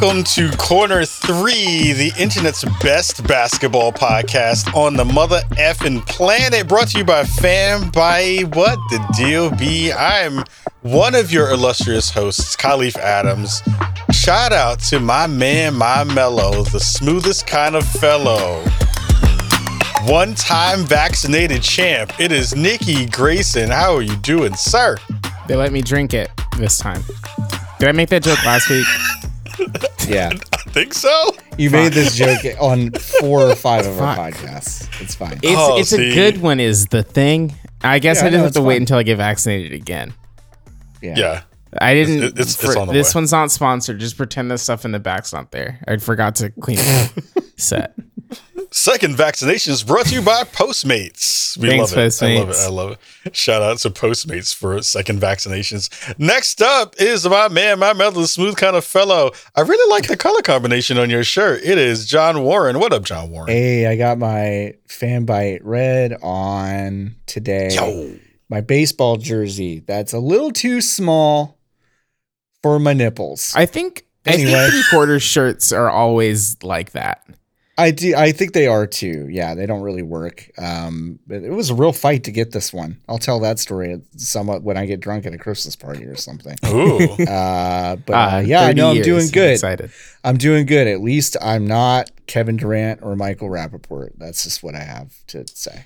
Welcome to Corner Three, the internet's best basketball podcast on the mother effing planet. Brought to you by Fam by What the Deal Be. I'm one of your illustrious hosts, Kahlief Adams. Shout out to my man, my mellow, the smoothest kind of fellow. One time vaccinated champ. It is Nikki Grayson. How are you doing, sir? They let me drink it this time. Did I make that joke last week? Yeah. I think so. You made this joke on four or five of our Fuck. podcasts. It's fine. It's Oh, it's see. a good one. Is the thing? I guess Yeah, I no, just have it's to wait fine. until I get vaccinated again. Yeah. Yeah. I didn't. It's- it's- it's on the this way. one's not sponsored. Just pretend the stuff in the back's not there. I forgot to clean it. Set. Second vaccinations brought to you by Postmates. We Thanks, love it. I love it. I love it. Shout out to Postmates for second vaccinations. Next up is my man, my mother, the smooth kind of fellow. I really like the color combination on your shirt. It is John Warren. What up, John Warren? Hey, I got my fan bite red on today. Yo. My baseball jersey. That's a little too small for my nipples. I, I think. I Anyway. think three quarter shirts are always like that. Do. I think they are too. Yeah, they don't really work. Um, but it was a real fight to get this one. I'll tell that story somewhat when I get drunk at a Christmas party or something. Ooh. Uh, but Ah, uh, yeah, I know I'm doing good. excited. I'm doing good. At least I'm not Kevin Durant or Michael Rappaport. That's just what I have to say.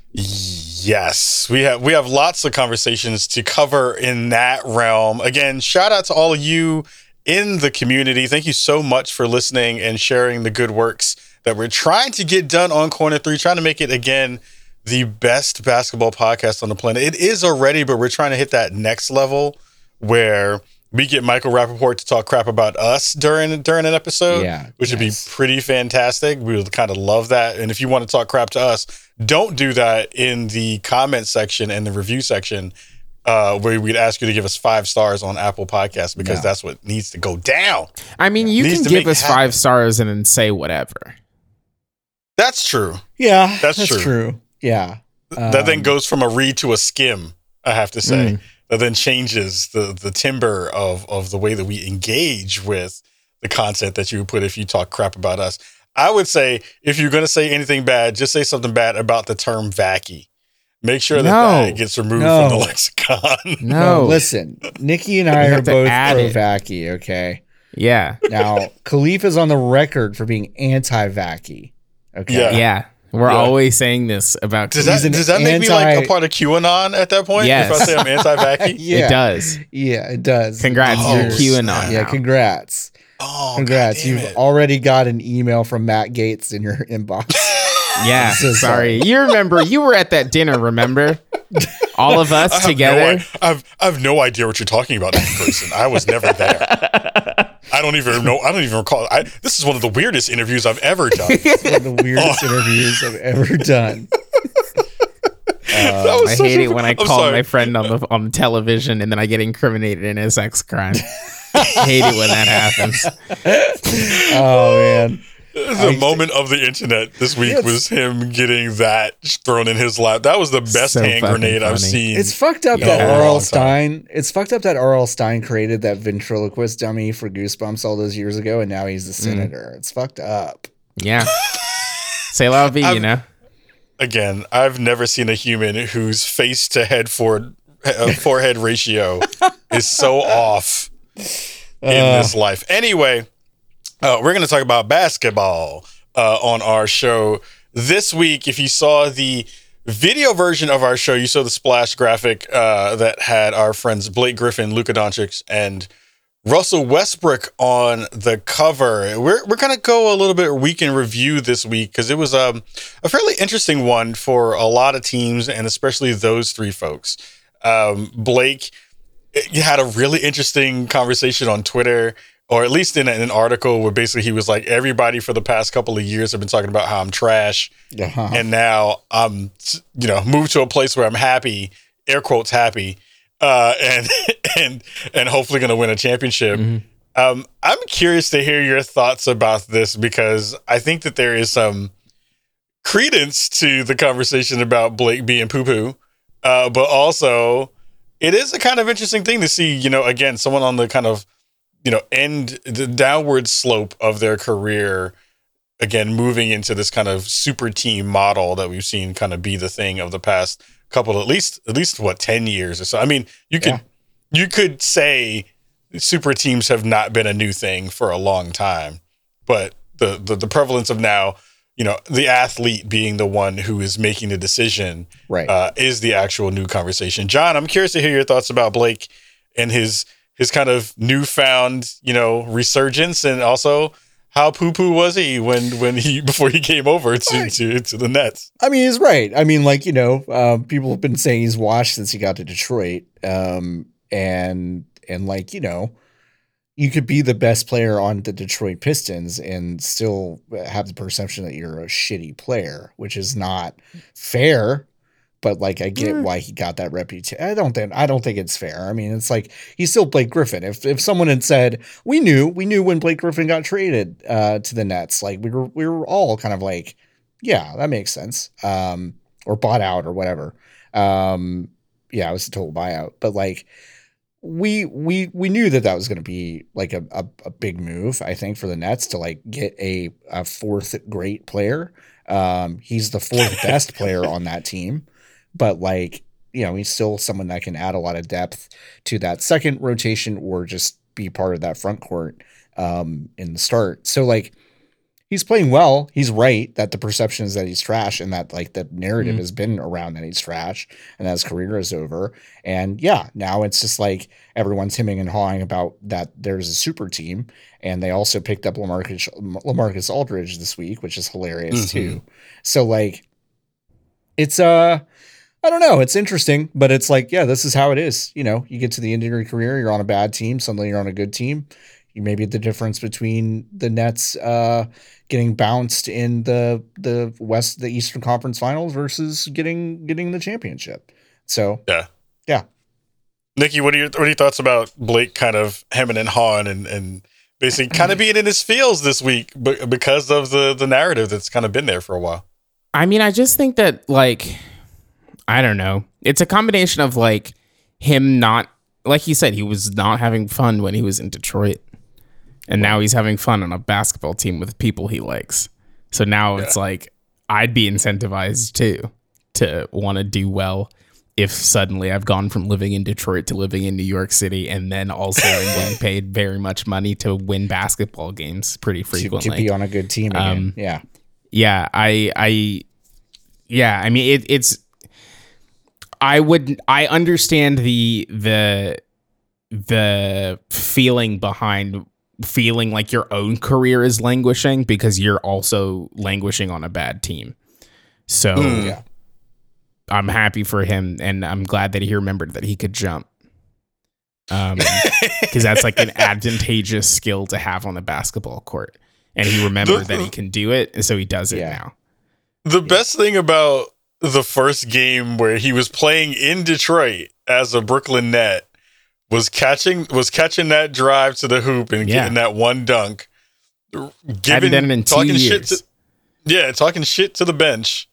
Yes, we have we have lots of conversations to cover in that realm. Again, shout out to all of you in the community. Thank you so much for listening and sharing the good works that we're trying to get done on Corner 3, trying to make it again the best basketball podcast on the planet. It is already, but we're trying to hit that next level where we get Michael Rappaport to talk crap about us during during an episode, Yeah, which would be pretty fantastic. We would kind of love that. And if you want to talk crap to us, don't do that in the comment section and the review section, uh, where we'd ask you to give us five stars on Apple Podcasts because No. that's what needs to go down. I mean, you can give us happen. five stars and then say whatever. That's true. Yeah, That's true. Yeah. that then Um, goes from a read to a skim. I have to say Mm. that then changes the the timber of of the way that we engage with the content that you would put if you talk crap about us. I would say if you're going to say anything bad, just say something bad about the term vacky. Make sure that No. that gets removed No. from the lexicon. No, No, listen. Nikki and I are both add pro it. vacky. Okay. Yeah, Now, Kahlief is on the record for being anti vacky. Okay. Yeah. yeah. We're Yeah. always saying this about. Does that He's an does that make me like a part of QAnon at that point? Yes. If I say I'm anti-vacky? Yeah. It does. Yeah, it does. Congrats, Oh, you're QAnon. Yeah, now. congrats. Oh, Congrats. You've it. already got an email from Matt Gaetz in your inbox. Yeah, So sorry. You remember you were at that dinner, remember? All of us have together. No, i- I've I have no idea what you're talking about, in person. I was never there. I don't even know. I don't even recall. I, this is one of the weirdest interviews I've ever done. One of the weirdest Oh. interviews I've ever done. That uh, I hate a- it when I call my friend on the on television and then I get incriminated in a sex crime. hate it when that happens. Oh man. The moment of the internet this week It's- was him getting that thrown in his lap. That was the best So hand fucking grenade I've seen. It's fucked up Yeah. that A R.L. Stine. It's fucked up that R.L. Stine created that ventriloquist dummy for Goosebumps all those years ago, and now he's the Mm. senator. It's fucked up. Yeah. Say la vie, you I've- know. Again, I've never seen a human whose face to head forward, uh, forehead ratio is so off in Uh, this life. Anyway, uh, we're going to talk about basketball uh, on our show this week. If you saw the video version of our show, you saw the splash graphic uh, that had our friends Blake Griffin, Luka Doncic, and Russell Westbrook on the cover. We're we're gonna go a little bit week in review this week because it was um, a fairly interesting one for a lot of teams and especially those three folks. Um, Blake eh, had a really interesting conversation on Twitter, or at least in an article where basically he was like, everybody for the past couple of years have been talking about how I'm trash, uh-huh. and now I'm you know moved to a place where I'm happy, air quotes happy, uh, and and and hopefully going to win a championship. Um, I'm curious to hear your thoughts about this because I think that there is some credence to the conversation about Blake being poo poo, uh, but also it is a kind of interesting thing to see. You know, again, someone on the kind of you know, end the downward slope of their career. Again, moving into this kind of super team model that we've seen kind of be the thing of the past couple, at least, at least what ten years or so. I mean, you could Yeah. you could say super teams have not been a new thing for a long time, but the the, the prevalence of now, you know, the athlete being the one who is making the decision Right. uh, is the actual new conversation. John, I'm curious to hear your thoughts about Blake and his his kind of newfound, you know, resurgence, and also how poo poo was he when when he before he came over to to, to the Nets. I mean, he's right. I mean, like you know, um, people have been saying he's washed since he got to Detroit, um, and and like you know, you could be the best player on the Detroit Pistons and still have the perception that you're a shitty player, which is not fair. But like, I get Mm. why he got that reputation. I don't think I don't think it's fair. I mean, it's like he's still Blake Griffin. If if someone had said we knew we knew when Blake Griffin got traded uh, to the Nets, like we were we were all kind of like, yeah, that makes sense. Um, or bought out or whatever. Um, yeah, it was a total buyout. But like, we we we knew that that was going to be like a, a a big move. I think for the Nets to like get a a fourth great player. Um, he's the fourth best player on that team, but like you know, he's still someone that can add a lot of depth to that second rotation or just be part of that front court um, in the start. So like he's playing well. He's right that the perception is that he's trash and that like the narrative Mhm. has been around that he's trash and that his career is over. And yeah, now it's just like everyone's hemming and hawing about that there's a super team. And they also picked up Lamarcus, Lamarcus Aldridge this week, which is hilarious Mhm. too. So like it's uh I don't know. It's interesting, but it's like, yeah, this is how it is. You know, you get to the end of your career, you're on a bad team, suddenly you're on a good team. You maybe the difference between the Nets uh, getting bounced in the the West, the Eastern Conference Finals versus getting getting the championship. So yeah, yeah. Nikki, what are your what are your thoughts about Blake kind of hemming and hawing and and basically kind of being in his feels this week be- because of the the narrative that's kind of been there for a while. I mean, I just think that like I don't know. It's a combination of like him not like he said he was not having fun when he was in Detroit. And now he's having fun on a basketball team with people he likes. So now it's like I'd be incentivized too to want to do well if suddenly I've gone from living in Detroit to living in New York City and then also getting paid very much money to win basketball games pretty to, frequently to be on a good team. Um, yeah. yeah i i yeah i mean it, it's i would i understand the the the feeling behind feeling like your own career is languishing because you're also languishing on a bad team so Mm. Yeah. i'm happy for him and i'm glad that he remembered that he could jump um because that's like an advantageous skill to have on the basketball court and he remembered that he can do it and so he does it Yeah. now The best thing about the first game where he was playing in Detroit as a Brooklyn Net was catching was catching that drive to the hoop and Yeah. getting that one dunk. Giving in talking years. shit to yeah, talking shit to the bench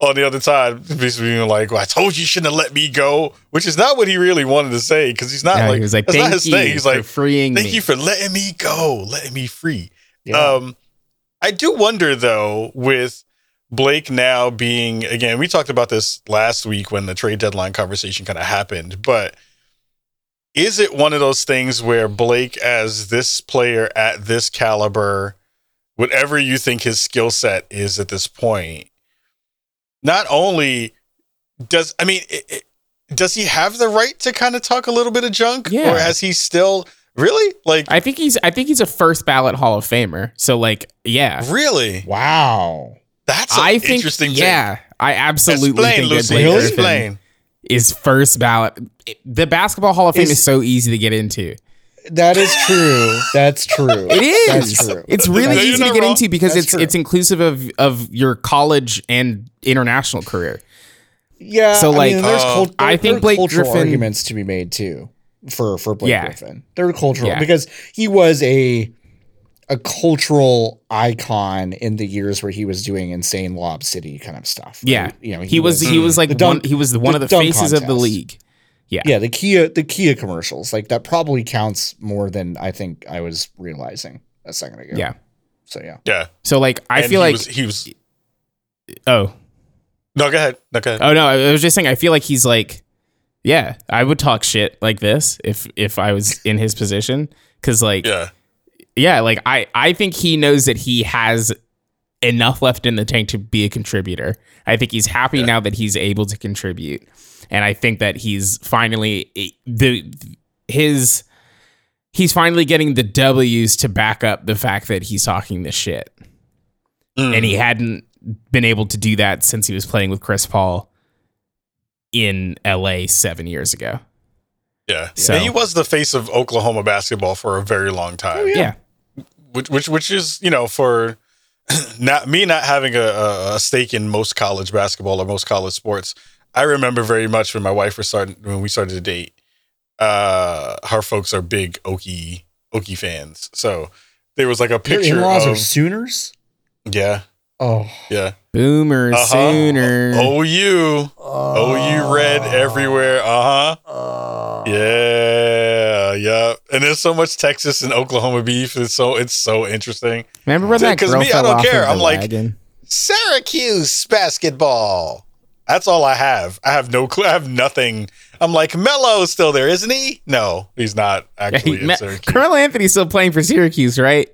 on the other side, basically being like, well, "I told you you shouldn't have let me go," which is not what he really wanted to say because he's not like he was like, that's "Thank not his you thing. He's for like, freeing "Thank me." you for letting me go, letting me free." Yeah. Um, I do wonder though, with Blake now being again, we talked about this last week when the trade deadline conversation kind of happened, but is it one of those things where Blake, as this player at this caliber, whatever you think his skill set is at this point, not only does I mean, it, it, does he have the right to kind of talk a little bit of junk, Yeah. or has he still really like I think he's I think he's a first ballot Hall of Famer. So like, yeah. really? wow. That's I think interesting. take. yeah, I absolutely Explain, think that Lucy. Blake Griffin Explain. is first ballot. The basketball Hall of Fame Is- is, so easy to get into. That is true. That's true. It is. That's true. It's really No, easy to get wrong. into because That's it's true. it's inclusive of of your college and international career. Yeah. So, I like, mean, there's uh, cult- I think there are Blake cultural Griffin- arguments to be made too for for Blake Yeah. Griffin. They're cultural Yeah. because he was a a cultural icon in the years where he was doing insane lob city kind of stuff. right? Yeah. you know, He was he was like the one he was one the of the dunk faces of the league. Yeah. Yeah, the Kia the Kia commercials. Like that probably counts more than I think I was realizing a second ago. Yeah. So yeah. Yeah. So like I And feel he like was, he was. oh No, go ahead. No, go ahead. oh no I was just saying I feel like he's like yeah I would talk shit like this if if I was in his position because like yeah. Yeah like I I think he knows that he has enough left in the tank to be a contributor. I think he's happy now that he's able to contribute, and I think that he's finally the his he's finally getting the W's to back up the fact that he's talking this shit, Mm. and he hadn't been able to do that since he was playing with Chris Paul in L.A. seven years ago. Yeah. So- And he was the face of Oklahoma basketball for a very long time. Yeah, Which, which, which is, you know, for not me not having a, a, a stake in most college basketball or most college sports. I remember very much when my wife was starting when we started to date. Uh, her folks are big Okie Okie fans, so there was like a Your picture in-laws are of Sooners? yeah, Oh. yeah. Boomer Uh-huh. Sooner. OU, OU red everywhere. Uh huh. Yeah, yeah. And there's so much Texas and Oklahoma beef. It's so it's so interesting. Remember when that 'Cause girl me, I don't off care. I'm like- wagon? Syracuse basketball. That's all I have. I have no clue. I have nothing. I'm like Melo's still there, isn't he? No, he's not actually in Ma- Syracuse. Carmelo Anthony's still playing for Syracuse, right?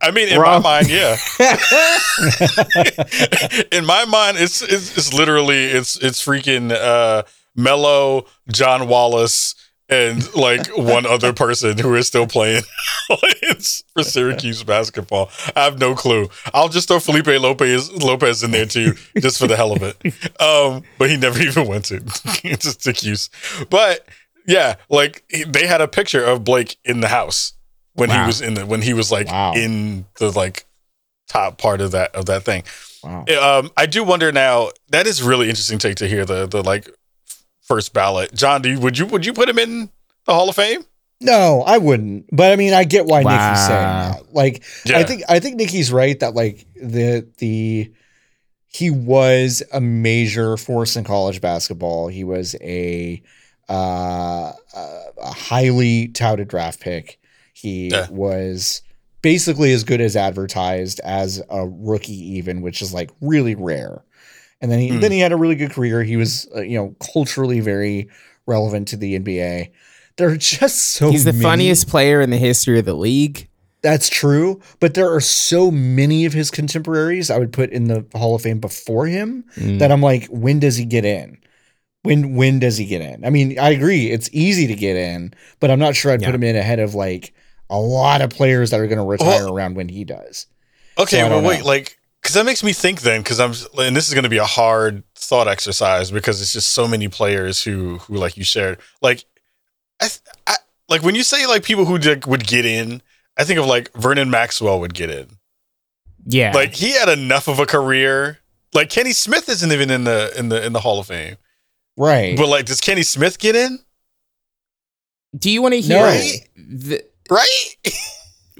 I mean, in Wrong. my mind, yeah. in my mind, it's, it's it's literally it's it's freaking uh Mello, John Wallace, and like one other person who is still playing for Syracuse basketball. I have no clue. I'll just throw Felipe Lopez Lopez in there too, just for the hell of it. Um, but he never even went to just excuse. But yeah, like they had a picture of Blake in the house when Wow. he was in the when he was like Wow. in the like top part of that of that thing. Wow. Um, I do wonder now. That is really interesting take to hear the the like first ballot. John, do you, would you would you put him in the Hall of Fame? No, I wouldn't. But I mean, I get why Nikki's saying that. Like, Yeah. I think I think Nikki's right that like the the he was a major force in college basketball. He was a uh, a highly touted draft pick. He Yeah. was basically as good as advertised as a rookie, even, which is like really rare. And then he Hmm. then he had a really good career. He was uh, you know culturally very relevant to the NBA. There are just so He's the many- funniest player in the history of the league. that's true, but there are so many of his contemporaries I would put in the Hall of Fame before him Mm. that I'm like, when does he get in? When when does he get in? I mean, I agree, it's easy to get in, but I'm not sure I'd Yeah. put him in ahead of like a lot of players that are going to retire Well- around when he does. Okay, So I well, wait, like, because that makes me think then, because I'm, and this is going to be a hard thought exercise because it's just so many players who, who like you shared, like, I, th- I like when you say like people who like, would get in, I think of like Vernon Maxwell would get in. yeah. Like he had enough of a career. Like Kenny Smith isn't even in the in the in the Hall of Fame. Right. But like, does Kenny Smith get in? Do you want to hear? No. Right? The, Right?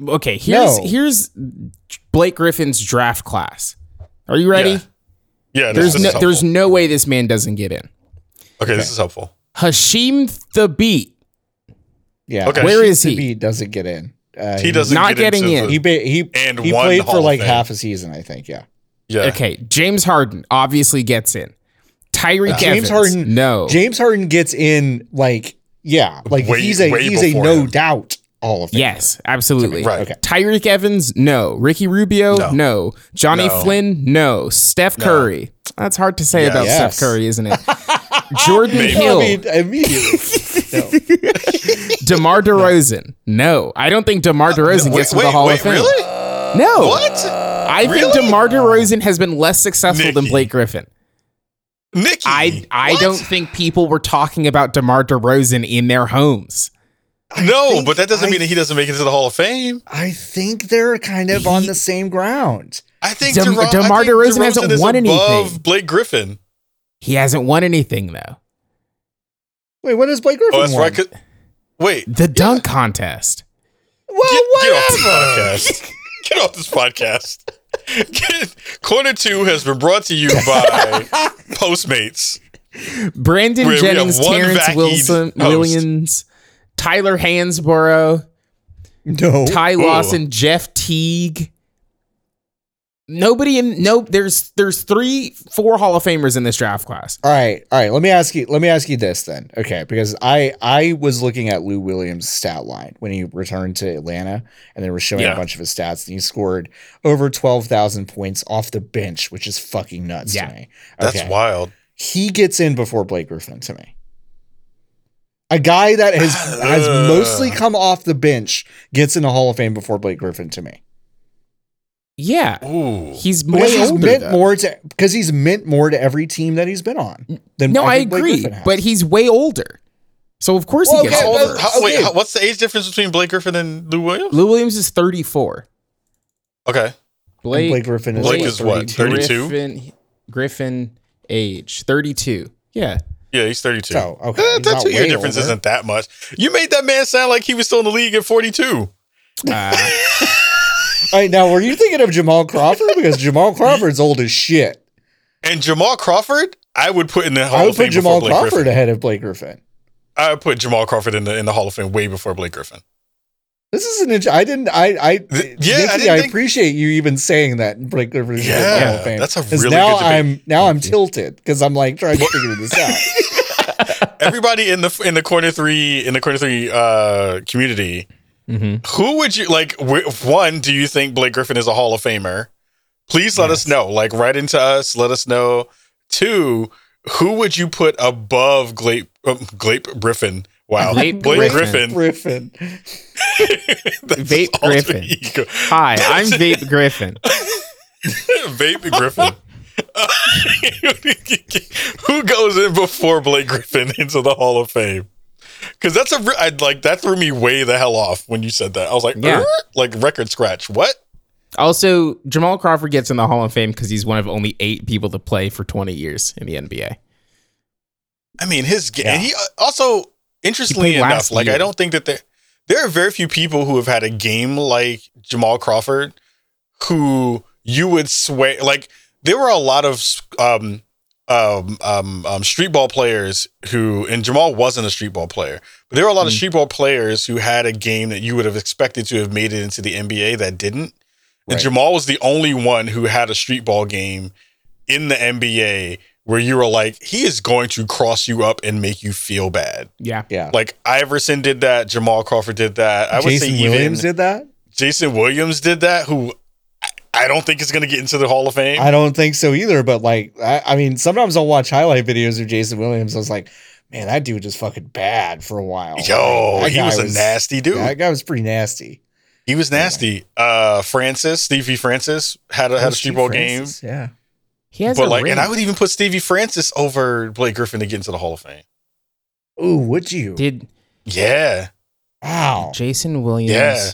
okay, here's No. here's Blake Griffin's draft class. Are you ready? Yeah. Yeah, There's this, this no there's no way this man doesn't get in. okay, this is helpful. Hashim the Beat. yeah. Okay. Where is he? He doesn't get in. Uh, He doesn't Not get getting in. the- He ba- he and he played Hall for like half a season, I think. Yeah. yeah. Okay, James Harden obviously gets in. Tyreke James Harden- no. James Harden gets in like yeah, like Way- he's a he's a no him. doubt all of yes, absolutely. Right. Okay. Tyreke Evans, no. Ricky Rubio, No. no. Johnny No. Flynn, no. Steph No. Curry. That's hard to say Yes. about Yes. Steph Curry, isn't it? Jordan Maybe. Hill, I mean, immediately. No. DeMar DeRozan. No, I don't think DeMar uh, DeRozan Wait, gets into the Hall wait, of Fame. really? No. What? I think Really? DeMar DeRozan has been less successful than Blake Griffin. Nikki. I I What? don't think people were talking about DeMar DeRozan in their homes. No, think- but that doesn't I- mean that he doesn't make it to the Hall of Fame. I think they're kind of on the same ground. I think Dem- DeRo- I DeMar think DeRozan hasn't is won above anything. Blake Griffin. He hasn't won anything though. Wait, what does Blake oh, Griffin Oh, that's want? right. 'cause- Wait, The dunk contest. Well, get, get off this whatever. podcast. Get off this podcast. Get, Corner two has been brought to you by Postmates. Brandon Wait, we have Jennings, Terrence Wilson, host. Williams, Tyler Hansbrough, No. Ty Ooh. Lawson, Jeff Teague. Nobody in no. There's there's three, four Hall of Famers in this draft class. All right, all right. Let me ask you. Let me ask you this then, okay? Because I I was looking at Lou Williams' stat line when he returned to Atlanta, and they were showing Yeah. a bunch of his stats, and he scored over twelve thousand points off the bench, which is fucking nuts Yeah. to me. That's wild. He gets in before Blake Griffin to me. A guy that has has mostly come off the bench gets in the Hall of Fame before Blake Griffin to me. Yeah, Ooh. he's Because way he's older. meant though. more to because he's meant more to every team that he's been on. Than no, I, think agree, but he's way older. So of course Well, he gets okay, in well. How- Wait, Okay. how- what's the age difference between Blake Griffin and Lou Williams? Lou Williams is 34. Okay. Blake, Blake Griffin is Blake is what, 32? Griffin, Griffin age 32. Yeah. Yeah, he's 32. So, okay, Eh, that two year difference older. isn't that much. You made that man sound like he was still in the league at 42. Uh, All right, now were you thinking of Jamal Crawford? Because Jamal Crawford's old as shit. And Jamal Crawford, I would put in the Hall I would of Fame put Jamal Crawford Griffin. ahead of Blake Griffin. I would put Jamal Crawford in the in the Hall of Fame way before Blake Griffin. This is an. int- I didn't. I. I. Th- yeah, I Nikki, I, didn't think- appreciate you even saying that Blake Griffin is in the Yeah, Hall of Fame. that's a 'Cause really now good debate. I'm now I'm tilted because I'm like trying to figure this out. Everybody in the in the corner three in the corner three uh, community, mhm. who would you like? wh- One, do you think Blake Griffin is a Hall of Famer? Please let us know. Like, write into us. Let us know. Two, who would you put above Glape um, Glape Griffin? Wow, Glape Blake Griffin. Griffin. Griffin. That's Vape Griffin. ego. Hi, I'm Vape Griffin. Vape Griffin. Who goes in before Blake Griffin into the Hall of Fame? Because that's a re- I'd like that threw me way the hell off when you said that. I was like, Yeah. "Er?" like record scratch. What? Also, Jamal Crawford gets in the Hall of Fame because he's one of only eight people to play for 20 years in the NBA. I mean, his ga- Yeah. and he uh, also interestingly enough, like year. I don't think that there there are very few people who have had a game like Jamal Crawford who you would sway like there were a lot of um um, um, um, street ball players who, and Jamal wasn't a street ball player, but there were a lot of Mm. street ball players who had a game that you would have expected to have made it into the NBA that didn't. And Jamal was the only one who had a street ball game in the NBA where you were like, he is going to cross you up and make you feel bad. Yeah. Yeah. Like Iverson did that, Jamal Crawford did that. I would Jason say even Williams did that. Jason Williams did that, who I- I don't think is going to get into the Hall of Fame. I don't think so either. But like, I, I mean, sometimes I'll watch highlight videos of Jason Williams. I was like, man, that dude was fucking bad for a while. Yo, Like, he was a nasty dude. That guy was pretty nasty. He was nasty. Uh, Francis, Stevie Francis had a had a street Steve ball Francis, game, Yeah. He has but a like, ring. and I would even put Stevie Francis over Blake Griffin to get into the Hall of Fame. Ooh, would you? Did Yeah, wow. Jason Williams Yeah.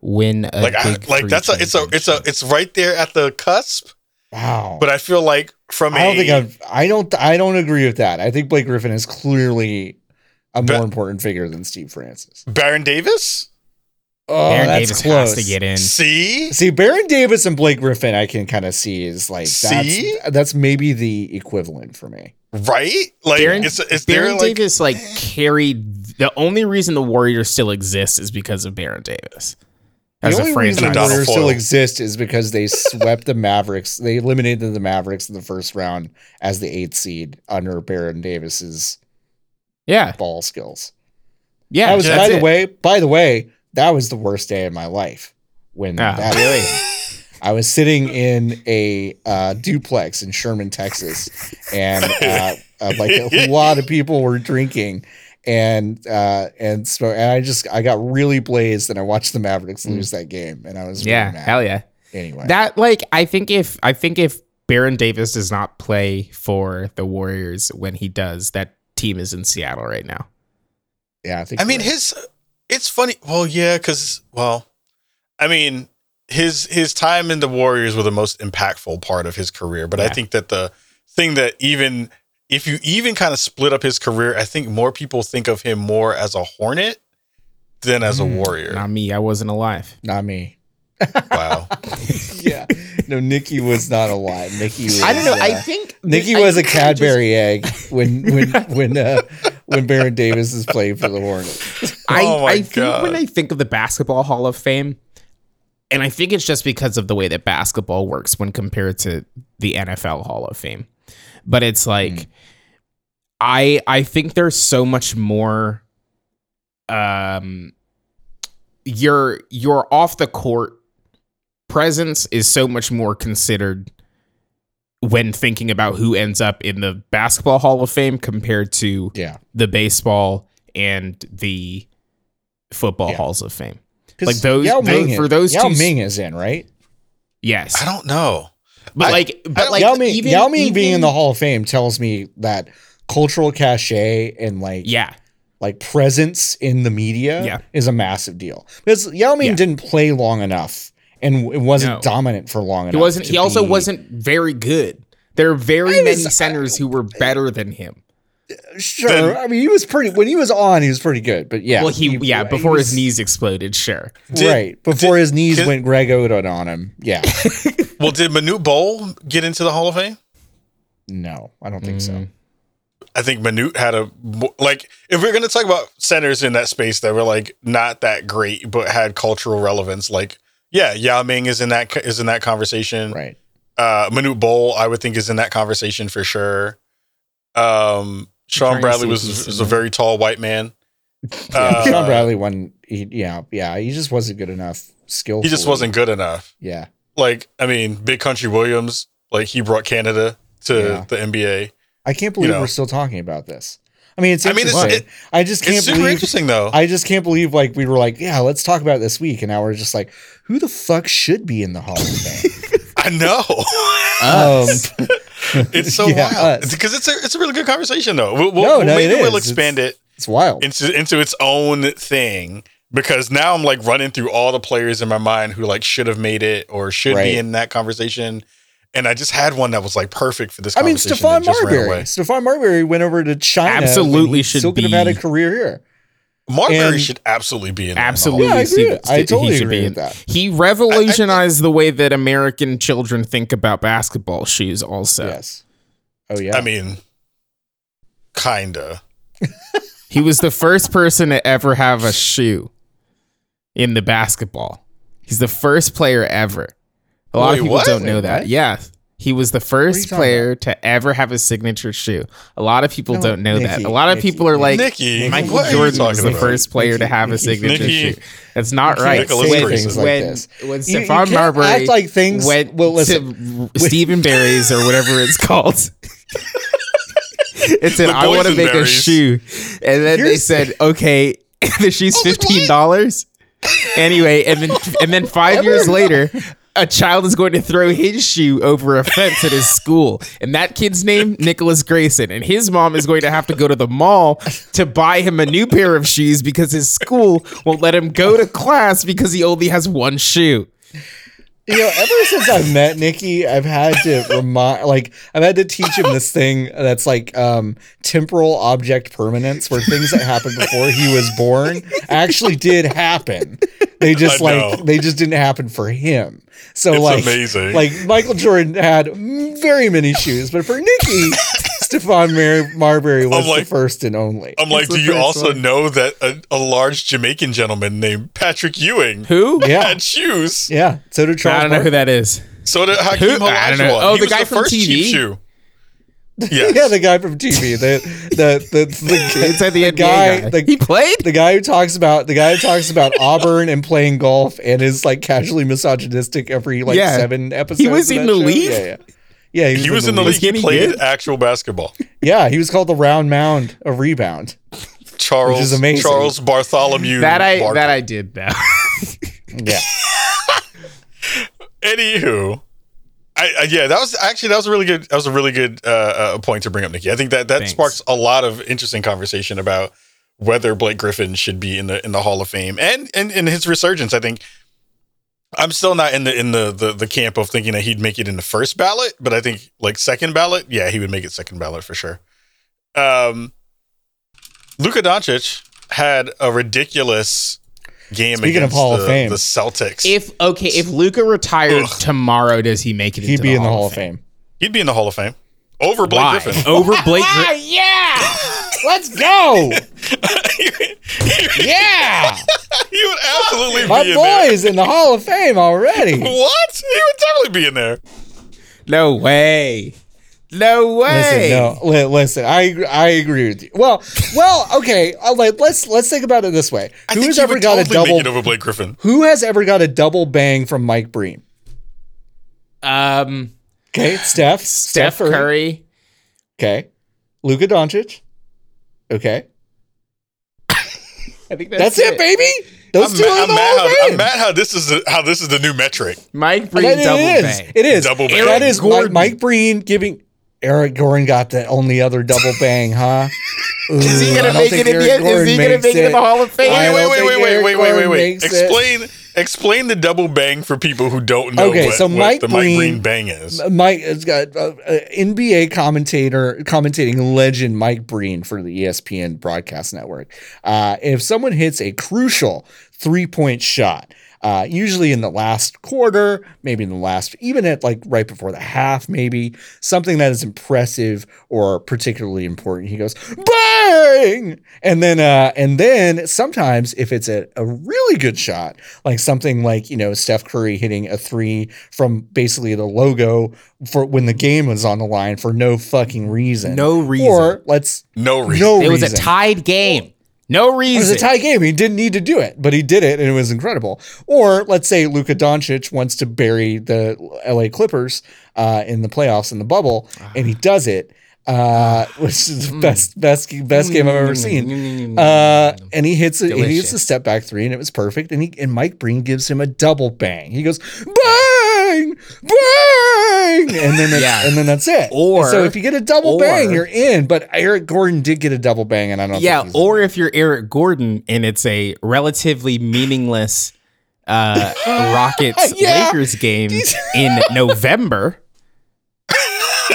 win a like I, like that's a it's a it's a it's right there at the cusp. Wow. But I feel like from I don't a think I've, I don't I don't agree with that. I think Blake Griffin is clearly a But- more important figure than Steve Francis. Baron Davis. Oh, Aaron that's Davis close. has to get in. See, See, Baron Davis and Blake Griffin, I can kind of see is like See? that's that's maybe the equivalent for me. right? Like Baron, it's it's Baron like Davis like carried the only reason the Warriors still exist is because of Baron Davis. As the a only reason franchise. the Donald Warriors still exist is because they swept the Mavericks. They eliminated the Mavericks in the first round as the eighth seed under Baron Davis's Yeah. ball skills. Yeah. that was that's by the way, by the way, that was the worst day of my life when Ah, that really? I was sitting in a uh, duplex in Sherman, Texas, and uh, uh, like a lot of people were drinking, and uh, and so and I just I got really blazed, and I watched the Mavericks lose that game, and I was really Mm. Yeah. mad. Hell yeah. Anyway, That like I think if I think if Baron Davis does not play for the Warriors when he does, that team is in Seattle right now. yeah, I think. I mean, right. his it's funny. Well, yeah, because well, I mean, his his time in the Warriors were the most impactful part of his career. But I think that the thing that even if you even kind of split up his career, I think more people think of him more as a Hornet than as a Mm, Warrior. Not me. I wasn't alive. not me. wow. yeah. No, Nikki was not alive. Nikki was I don't know. I uh, think Nikki I was a think I just- Cadbury egg when when when uh, when Baron Davis is playing for the Hornets. I, Oh my I think God. when I think of the basketball Hall of Fame, and I think it's just because of the way that basketball works when compared to the NFL Hall of Fame. But it's like I I think there's so much more um your your off the court presence is so much more considered when thinking about who ends up in the basketball Hall of Fame compared to Yeah. the baseball and the football Yeah. halls of fame. Like those- Yao those- Ming, for those Yao two s- Ming is in, right? Yes, I don't know. but I- like, but don't- like, Yao Ming, even, Yao Ming being in the Hall of Fame tells me that cultural cachet and like yeah, like presence in the media Yeah. is a massive deal. Because Yao Ming Yeah. didn't play long enough and it wasn't No. dominant for long enough. he wasn't. He also be- wasn't very good. There are very I many was- centers who were better than him. sure. Then- I mean, he was pretty when he was on. He was pretty good, but yeah, well, he, yeah he before his knees exploded. Sure, Did- right before did- his knees did- went Greg Oden on him. Yeah, Well, did Manute Bol get into the Hall of Fame? no, I don't think so. Mm. I think Manute had a like. If we're gonna talk about centers in that space that were like not that great but had cultural relevance, like yeah, Yao Ming is in that is in that conversation. Right. Uh, Manute Bol, I would think, is in that conversation for sure. Um, Shawn Bradley was was a very tall white man. Yeah, Uh, Shawn Bradley won. He, yeah, yeah, he just wasn't good enough. Skill. He just wasn't good enough. Yeah, Like, I mean, Big Country Williams, like he brought Canada to Yeah. the NBA. I can't believe know. we're still talking about this. I mean, it's I mean, it's- it- I just can't It's super believe. interesting though. I just can't believe like we were like, yeah, let's talk about it this week, and now we're just like, who the fuck should be in the Hall of Fame? I know. um, it's so Yeah, wild because it's a it's a really good conversation though. We'll, we'll, No, no, maybe we'll expand it it's wild. into into its own thing because now I'm like running through all the players in my mind who like should have made it or should Right. be in that conversation. And I just had one that was like perfect for this I mean, conversation. Stephon and just ran Marbury. away. Stephon Marbury went over to China. Absolutely he should still could have had a career here. Marbury And- should absolutely be in there. absolutely. Yeah, I agree. Steve- I he totally should agree be with in- that. He revolutionized the way that American children think about basketball shoes. Also, Yes. Oh yeah. I mean, kinda. He was the first person to ever have a shoe in the basketball. He's the first player ever. A lot Wait, of people what? don't know Wait, that. what? Yeah. He was the first talking player to ever have a signature shoe. A lot of people No, don't know that. A lot of Nikki, people are like, Nikki, Michael what are you Jordan was talking the about? first player to Nikki, have a signature Nikki. shoe. That's not You right. can't Nicholas say Grayson. things like when, this. when You- you Stephon can't Marbury act like things- went well, listen. to Stephen Barry's or whatever it's called. it said, The I want to make a boysenberries. shoe. And then they Here's- said, okay, the shoe's I was like, fifteen dollars. Anyway, and then and then five years later, a child is going to throw his shoe over a fence at his school. And that kid's name, Nicholas Grayson. And his mom is going to have to go to the mall to buy him a new pair of shoes because his school won't let him go to class because he only has one shoe. You know, ever since I've met Nikki, I've had to remind, like, I've had to teach him this thing that's like um, temporal object permanence, where things that happened before he was born actually did happen. They just like they just didn't happen for him. So It's like, amazing. like Michael Jordan had very many shoes, but for Nikki, Stephon Mar- Marbury was like- the first and only. I'm like, It's do you also one. know that a, a large Jamaican gentleman named Patrick Ewing Who? Yeah, had shoes? yeah. So did Charles. I don't know who that is. So did Hakeem Who? I don't know. Oh, He the was guy from first TV? cheap shoe. Yes. Yeah, the guy from TV. The the the, the, It's at the, the NBA guy. guy. The, he played. the guy who talks about the guy who talks about Auburn and playing golf and is like casually misogynistic every like Yeah. seven episodes. He was of in the show. league? Yeah, yeah. Yeah, he was in the league. league. He Was he played good? actual basketball. Yeah, he was called the round mound of rebound. Charles is amazing. Charles Bartholomew. That I Barkley. that I did know. Yeah, Anywho, I, I yeah, that was actually that was a really good that was a really good uh, uh, point to bring up, Nikki. I think that that Thanks. sparks a lot of interesting conversation about whether Blake Griffin should be in the in the Hall of Fame and and in his resurgence. I think I'm still not in the in the, the the camp of thinking that he'd make it in the first ballot, but I think like second ballot, yeah, he would make it second ballot for sure. Um, Luka Doncic had a ridiculous game Speaking of against Hall of the, Fame. the Celtics. If okay, if Luka retired Ugh. tomorrow, does he make it? He'd into be the in the Hall of Fame. He'd be in the Hall of Fame over Blake Why? Griffin. Over Blake Ah, Griffin? yeah. Let's go. Yeah. he would absolutely My be in there. boy's in the Hall of Fame already. What? He would definitely be in there. No way. No way. Listen, no, li- listen. I agree- I agree with you. Well, well, okay. I'll let, let's let's think about it this way. I Who think has ever would got totally a double? over Blake Griffin. Who has ever got a double bang from Mike Breen? Um, Okay, Steph. Steph Curry. Okay, Luka Doncic. Okay, I think that's, it, baby. Those I'm, two ma- are I'm the mad Hall of how, I'm mad how this is the, how this is the new metric. Mike Breen double it is. bang. It is. Double bang. That is Mike, Gordon. Mike Breen giving Eric Gordon got the only other double bang, huh? Is he Ooh, gonna make it in the end? Is he gonna make it in the Hall of Fame? Wait, wait, wait, wait, Eric wait, wait, wait, wait. makes it. Explain explain the double bang for people who don't know Okay, what, so what Mike the Mike Breen- Breen bang is. Mike has got uh, uh, NBA commentator, commentating legend Mike Breen for the ESPN broadcast network. Uh, if someone hits a crucial three point shot, uh, usually in the last quarter, maybe in the last, even at like right before the half, maybe something that is impressive or particularly important. He goes bang, and then uh, and then sometimes if it's a, a really good shot, like something like you know Steph Curry hitting a three from basically the logo for when the game was on the line for no fucking reason, No reason. or let's No reason. no It was a tied game. No reason. It was a tie game. He didn't need to do it, but he did it, and it was incredible. Or let's say Luka Doncic wants to bury the LA Clippers uh, in the playoffs in the bubble, and he does it, uh, which is the best best best game I've ever seen. Uh, and he hits a, he hits a step back three, and it was perfect. And he and Mike Breen gives him a double bang. He goes bang, bang, and then that's, Yeah. and then that's it. Or- And so if you get a double or- bang, you're in. But Eric Gordon did get a double bang, and I don't. yeah, or if you're Eric Gordon and it's a relatively meaningless uh, Rockets Yeah. Lakers game in November.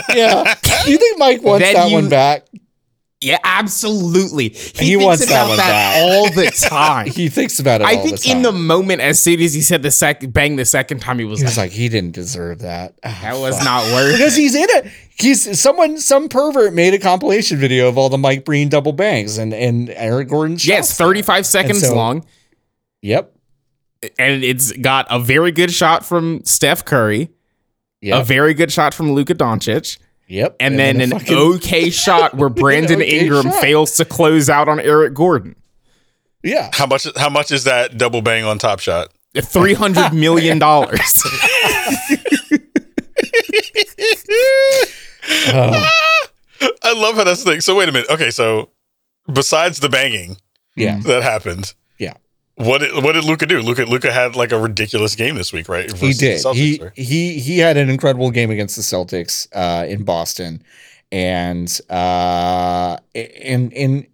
yeah. Do you think Mike wants Then that you- one back? Yeah, absolutely. He, He thinks wants that about one that back. all the time. He thinks about it. I think the in the moment, as soon as he said the second bang the second time, he was he like, was like, he didn't deserve that. Ah, "That was fuck. not worth because he's in it. He's someone, some pervert made a compilation video of all the Mike Breen double bangs and and Eric. Yeah, it's shots. 35 seconds so- long, Yep. and it's got a very good shot from Steph Curry, a very good shot from Luka Doncic, yep. and, then, a an fucking- okay shot where Brandon okay Ingram shot. fails to close out on Eric Gordon. yeah. How much how much is that double bang on top shot? Three hundred million dollars. Oh, I love how that's the thing. So wait a minute. Okay, so besides the banging yeah. that happened, Yeah. What did what did Luka do? Luka Luka had like a ridiculous game this week, right? He Versus the did. Celtics, He right? he he had an incredible game against the Celtics uh, in Boston, and uh, and and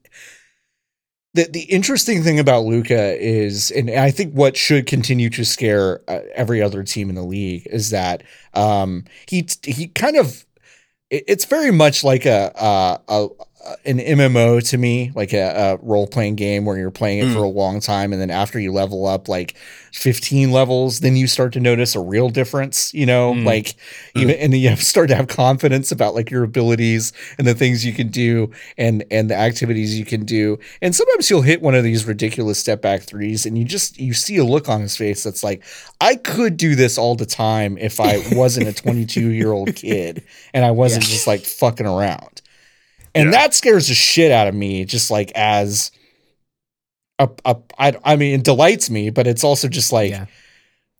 the the interesting thing about Luka is, and I think what should continue to scare uh, every other team in the league is that um, he he kind of it- it's very much like a, a, a an MMO to me, like a, a role playing game where you're playing it Mm. for a long time, and then after you level up like 15 levels, then you start to notice a real difference. You know, Mm. like even and then you start to have confidence about like your abilities and the things you can do and and the activities you can do. And sometimes you'll hit one of these ridiculous step back threes, and you just you see a look on his face that's like, I could do this all the time if I wasn't a 22 year old kid and I wasn't Yeah. just like fucking around. And Yeah. that scares the shit out of me, just like as a, a I, I mean, it delights me, but it's also just like, Yeah.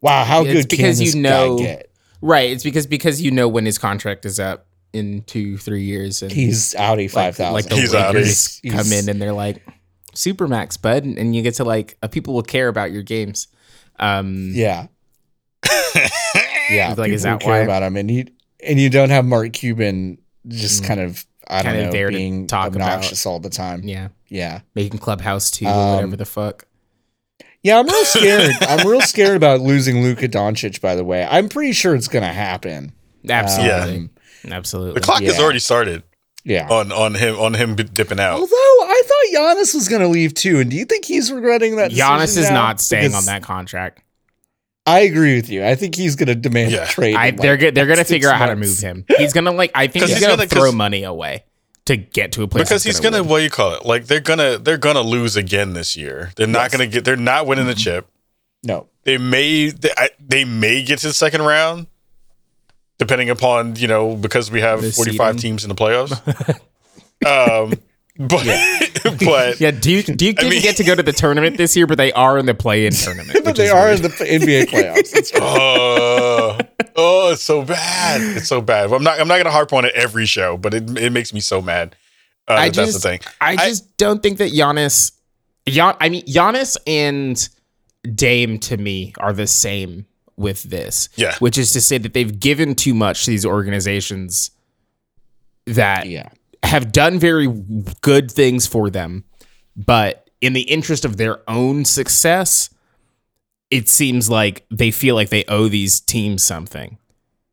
wow, how It's good because can you this know- guy get? right. It's because because you know when his contract is up in two three years, and He's Audi like, five thousand. like the He's out. Lakers He's- come in and they're like Supermax, bud, and you get to like uh, people will care about your games. Um, Yeah. yeah. Like, is people that care why- about him, and you and you don't have Mark Cuban just Mm. kind of I don't Kinda know there to being talk about- obnoxious all the time. yeah, Yeah. making Clubhouse two Um, or whatever the fuck. Yeah, I'm real scared. I'm real scared about losing Luka Doncic. By the way, I'm pretty sure it's gonna happen. Absolutely, Um, absolutely. the clock has already started. Yeah. on on him on him dipping out. Although I thought Giannis was going to leave too, and do you think he's regretting that? Giannis is now? not staying on that contract. I agree with you. I think he's going to demand Yeah. a trade. I, in, they're like, go- they're gonna six figure out how to move him. He's gonna like. I think 'Cause he's, he's gonna, gonna- throw 'cause- money away to get to a place because he's gonna what do you call it? Like they're gonna they're gonna lose again this year. They're not gonna get. They're not winning the chip. No. They may they, I, they may get to the second round, depending upon you know because we have forty five teams in the playoffs. um, but but Yeah, Duke Duke didn't mean- get to go to the tournament this year, but they are in the play-in tournament. But they are weird. in the NBA playoffs. That's right. oh, oh, it's so bad. It's so bad. I'm not. I'm not gonna harp on it every show, but it it makes me so mad. Uh, I that that's just, the thing. I just don't think that Giannis, Gian, I mean Giannis and Dame to me are the same with this. Yeah. which is to say that they've given too much to these organizations that Yeah. Have done very good things for them, but in the interest of their own success, it seems like they feel like they owe these teams something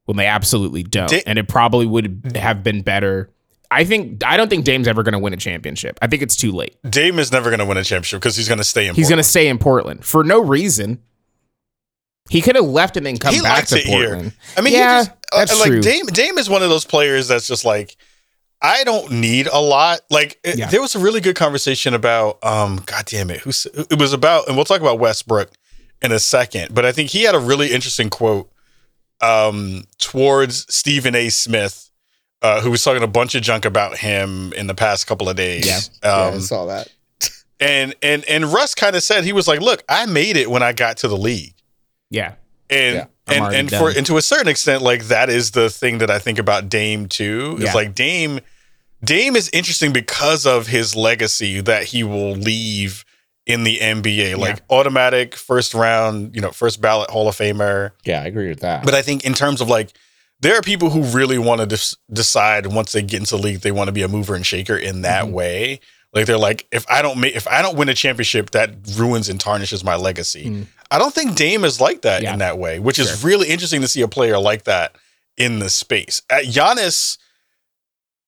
when they absolutely don't. Da- and it probably would have been better. I think I don't think Dame's ever going to win a championship. I think it's too late. Dame is never gonna win a championship because he's gonna stay in. He's going to Portland. stay in Portland for no reason. He could have left and then come He back likes to it here. Portland. I mean, Yeah, he just, uh, that's like true. Dame. Dame is one of those players that's just like, I don't need a lot. Like, it- Yeah. there was a really good conversation about, um, God damn it, who's it was about, and we'll talk about Westbrook in a second. But I think he had a really interesting quote, um, towards Stephen A. Smith, uh, who was talking a bunch of junk about him in the past couple of days. Yeah. yeah, I Um, saw that. and and and Russ kind of said he was like, look, I made it when I got to the league Yeah. and Yeah, I'm and and for and to a certain extent, like that is the thing that I think about Dame too. Yeah. It's like Dame, Dame is interesting because of his legacy that he will leave in the NBA, like automatic first round, you know, first ballot Hall of Famer. Yeah, I agree with that. But I think in terms of like, there are people who really want to des- decide once they get into the league, they want to be a mover and shaker in that Mhm. way. Like they're like, if I don't make, if I don't win a championship, that ruins and tarnishes my legacy. Mm. I don't think Dame is like that Yeah. in that way, which is really interesting to see a player like that in the space. At Giannis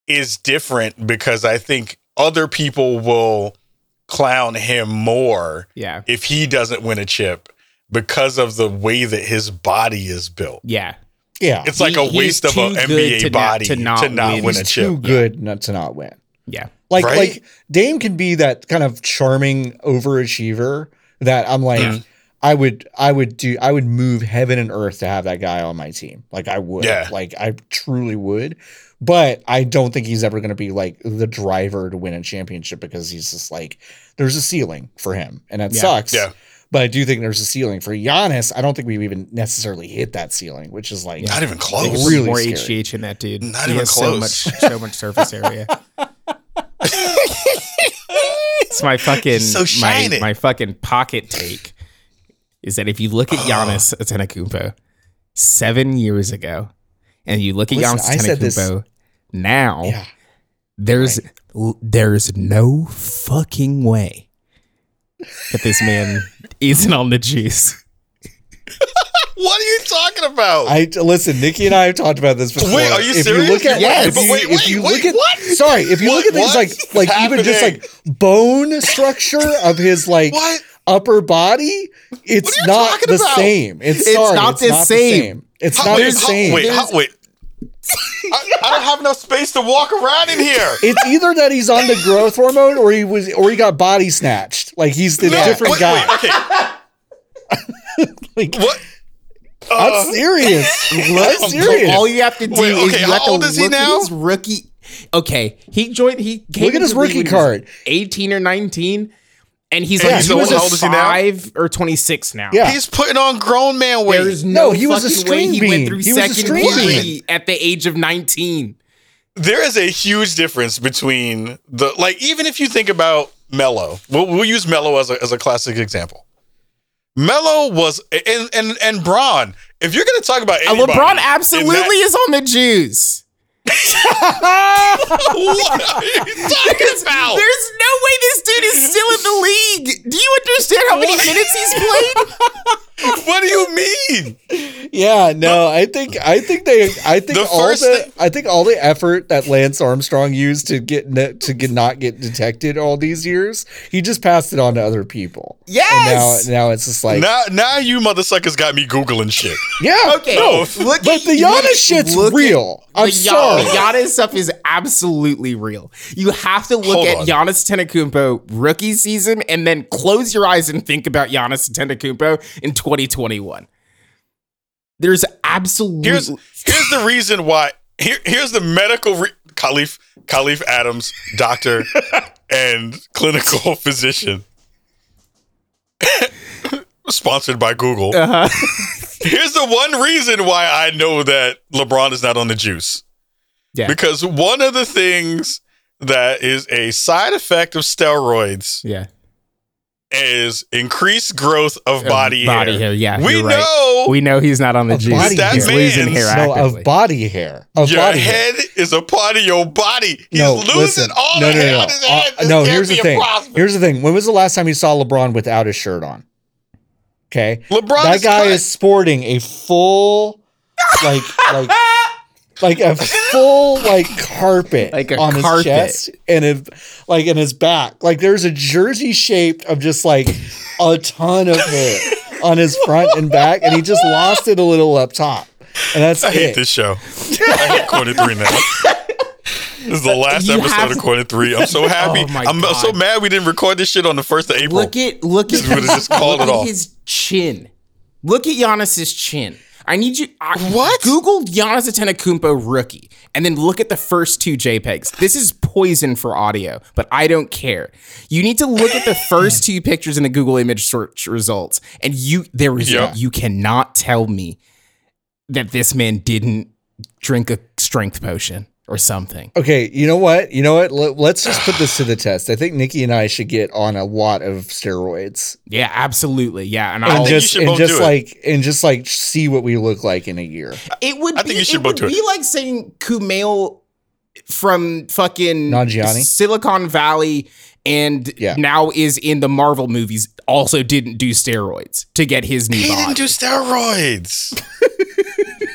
is different because I think other people will clown him more Yeah. if he doesn't win a chip because of the way that his body is built. Yeah. yeah, It's like He- a waste of an NBA to body to to not not, win. win, he's a chip. too good not to not win. Yeah. Like Right? like Dame can be that kind of charming overachiever that I'm like Mhm. I would I would do I would move heaven and earth to have that guy on my team. Like I would. Yeah. Like I truly would. But I don't think he's ever going to be like the driver to win a championship because he's just like there's a ceiling for him and it Yeah. sucks. Yeah. But I do think there's a ceiling for Giannis. I don't think we've even necessarily hit that ceiling, which is like Not even There's close. really more scary. HGH in that dude. Not he even has so much so much surface area. it's my fucking So my, my fucking pocket take is that if you look at Giannis Antetokounmpo seven years ago, and you look at Listen, Giannis this- Antetokounmpo now, yeah. there's l- there's no fucking way that this man isn't on the juice. What are you talking about? I listen. Nikki and I have talked about this before. Wait, are you if serious? You look at, Yes. if But you, wait, if wait, you wait, look at, what? sorry, if you What- look at things like, what's like even just like bone structure of his like what? upper body, it's What are you not the about? same. It's, It's sorry, not it's the not same. It's How- not wait, the how- same. Wait, how, wait. I, I don't have enough space to walk around in here. It's either that he's on the growth hormone or he was or he got body snatched. Like he's the No, different wait, guy. wait, okay. Like What? I'm Uh, serious. I'm So serious. all you have to do Wait, is you have how to old is he look at now? his rookie. Okay, he joined. He came Look at his into the league rookie when he was card. eighteen or nineteen, and he's And like he's he was how old is five or twenty six now. Yeah. He's putting on grown man weight. There's no, No, he was a fucking way string he went through He was a second string bean. at the age of nineteen. there is a huge difference between the like even if you think about Melo, we'll, we'll use Melo as a, as a classic example. Melo was and and and Bron. If you're going to talk about Uh, anybody LeBron absolutely that- is on the juice. what are you talking about? There's no way this dude is still in the league. Do you understand how many What? minutes he's played? What do you mean? Yeah, no, I think I think they I think The all the thing- I think all the effort that Lance Armstrong used to get ne- to get not get detected all these years, he just passed it on to other people. Yes! And now now it's just like now, now you motherfuckers got me googling shit. yeah. Okay, No. look But at, the Giannis shit's at- real. I'm the sorry. Gian- Giannis stuff is absolutely real. You have to look Hold at on. Giannis Antetokounmpo rookie season and then close your eyes and think about Giannis Antetokounmpo in 2021. There's absolutely Here's here's the reason why. Here, here's the medical re- Kahlief Kahlief Adams, doctor and clinical physician, sponsored by Google. uh-huh. Here's the one reason why I know that LeBron is not on the juice. Yeah. Because one of the things that is a side effect of steroids yeah. Is increased growth of body, body hair. hair, yeah, we right. know We know he's not on the Of juice. body That He's losing hair no actively. of body hair. Of your body hair. head is a part of your body. He's no, losing listen. all no, the no, hair no, on his Uh, head. This no, here's the thing. impossible. Here's the thing. When was the last time you saw LeBron without his shirt on? Okay. LeBron that is guy cut. is sporting a full like like like a full like carpet Like a on his carpet. chest and his like in his back. Like there's a jersey shaped of just like a ton of hair on his front and back, and he just lost it a little up top. And that's I hate this show. I hate Corner Three now. This is the last You episode of to- Corner Three. I'm so oh happy. Oh I'm God. so mad we didn't record this shit on the first of April. Look at look at just called look it at off. his chin. Look at Giannis's chin. I need you. I, What? Google Giannis Antetokounmpo rookie, and then look at the first two JPEGs. This is poison for audio, but I don't care. You need to look at the first two pictures in the Google image search results, and you there is Yeah. you cannot tell me that this man didn't drink a strength potion or something. Okay, you know what? You know what? Let, let's just put this to the test. I think Nikki and I should get on a lot of steroids Yeah, absolutely. Yeah, and and I'll just and just do it. like and just like see what we look like in a year. It would I be, think you should it both would do it. be like saying Kumail from fucking Nanjiani? Silicon Valley and Yeah. now is in the Marvel movies also didn't do steroids to get his new he body. didn't do steroids.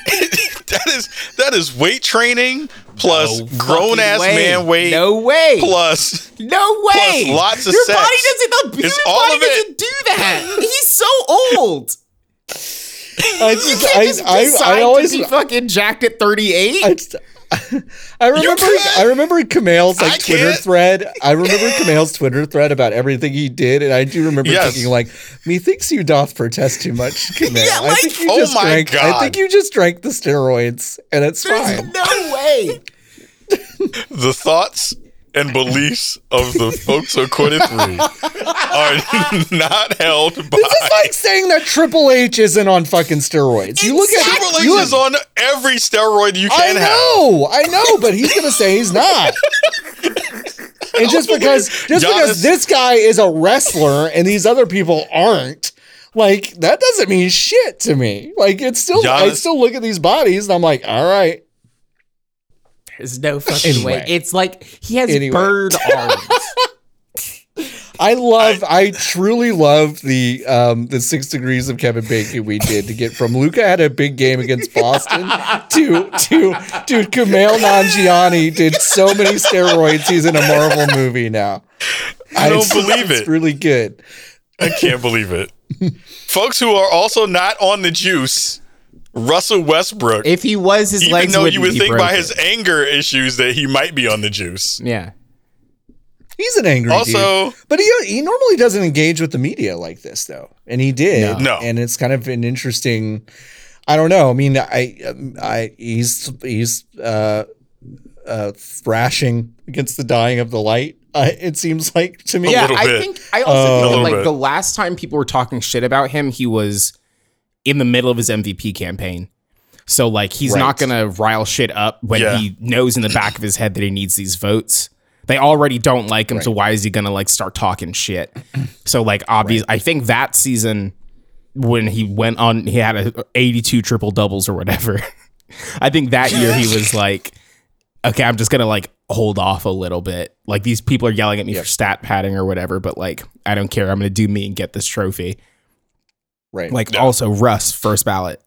that is that is weight training plus No grown ass way. man weight No way. plus no way. plus lots of Your sex. body doesn't the It's human all body of it. doesn't do that. He's so old. I You just, can't I, just I, decide I always, to be fucking jacked at 38. I, just- I remember. I remember Kamal's I like Twitter thread. I remember Kamal's Twitter thread about everything he did, and I do remember Yes. thinking like, "Methinks you doth protest too much, Kamal. Yeah, I think like- you Oh just my God. I think you just drank the steroids, and it's There's fine." no way. the thoughts and beliefs of the folks Corner Three are not held by. This is like saying that Triple H isn't on fucking steroids. You look at Triple H is on every steroid you I can have. know, I know, but he's gonna say he's not. And just because just Giannis- because this guy is a wrestler and these other people aren't, like that doesn't mean shit to me. Like it's still I still look at these bodies and I'm like, all right. There's no fucking Anyway. way. It's like he has Anyway. bird arms. I love I, truly love the um the six degrees of Kevin Bacon we did to get from Luka had a big game against Boston to to dude Kumail Nanjiani did so many steroids he's in a Marvel movie now. I don't it's- believe it's it. really good. I can't believe it. Folks who are also not on the juice, Russell Westbrook. if he was, his even legs though wouldn't you would be think by broken. his anger issues that he might be on the juice. yeah. He's an angry dude. Also, But he he normally doesn't engage with the media like this though, and he did. No. No. and it's kind of an interesting. I don't know. I mean, I um, I he's he's uh, uh, thrashing against the dying of the light. Uh, it seems like to me. A Yeah, little I bit. think I also Uh, think that, like bit. the last time people were talking shit about him, he was in the middle of his MVP campaign. So like he's not gonna rile shit up when Yeah. he knows in the back of his head that he needs these votes. They already don't like him, so why is he gonna like start talking shit? So like obvious I think that season when he went on he had a 82 triple doubles or whatever. I think that year he was like okay, I'm just gonna like hold off a little bit. Like these people are yelling at me for stat padding or whatever, but like I don't care. I'm gonna do me and get this trophy. Right. Like also Russ first ballot.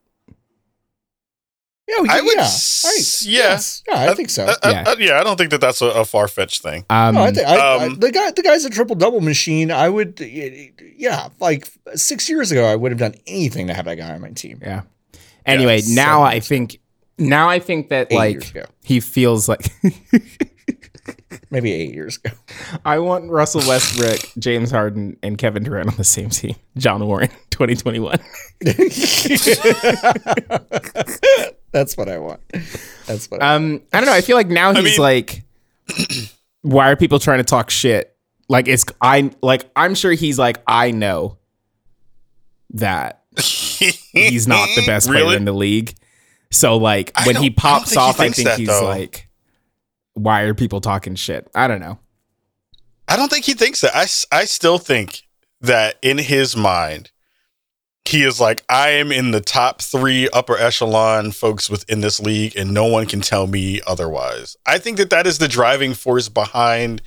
Yeah, I would yeah, s- I, yeah. yes. yeah, I think so. Uh, uh, Yeah. uh, yeah, I don't think that that's a, a far fetched thing. Um, No, I think I, I, um, the guy, the guy's a triple double machine. I would, yeah, like six years ago, I would have done anything to have that guy on my team. yeah. Anyway, Yeah, now so- I think now I think that Eight like he feels like Maybe eight years ago. I want Russell Westbrook, James Harden, and Kevin Durant on the same team. John Warren, 2021. That's what I want. That's what. I, Um, I don't know. I feel like now he's mean- like, why are people trying to talk shit? Like it's I like I'm sure he's like I know that he's not the best player in the league. So like when don't- he I don't pops think he off, I think that, he's though. like, why are people talking shit? I don't know. I don't think he thinks that. I, I still think that in his mind, he is like, I am in the top three upper echelon folks within this league, and no one can tell me otherwise. I think that that is the driving force behind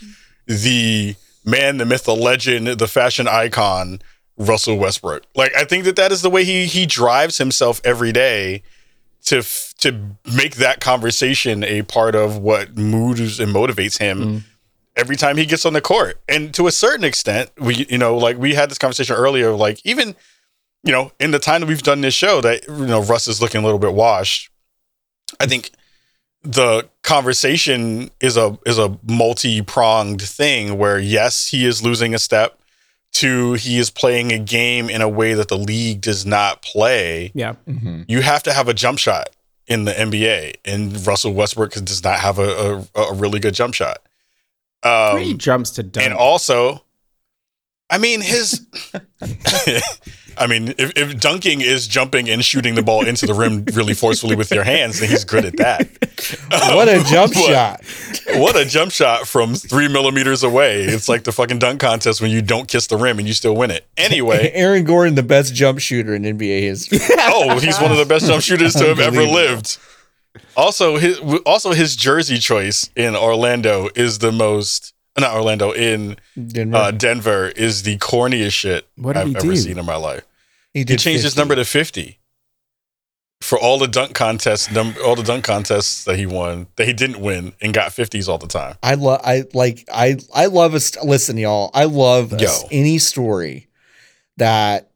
the man, the myth, the legend, the fashion icon, Russell Westbrook. Like, I think that that is the way he he drives himself every day to f- to make that conversation a part of what moves and motivates him mm. every time he gets on the court. And to a certain extent, we you know, like we had this conversation earlier, like even you know, in the time that we've done this show that you know Russ is looking a little bit washed. I think the conversation is a is a multi-pronged thing where yes, he is losing a step. Two, he is playing a game in a way that the league does not play Yeah. Mhm. you have to have a jump shot in the NBA, and Russell Westbrook does not have a, a, a really good jump shot. Three Um, jumps to dunk. and also, I mean his. I mean, if, if dunking is jumping and shooting the ball into the rim really forcefully with your hands, then he's good at that. What a jump But shot! What a jump shot from three millimeters away! It's like the fucking dunk contest when you don't kiss the rim and you still win it. Anyway, Aaron Gordon, the best jump shooter in NBA history. oh, he's one of the best jump shooters to have ever lived. Also, his also his jersey choice in Orlando is the most not Orlando in Denver. uh, Denver is the corniest shit What I've ever do? seen in my life. He He did changed his number to fifty for all the dunk contests, num- all the dunk contests that he won that he didn't win and got fifties all the time. I love. I like. I I love us. Listen, y'all. I love Yo. any story that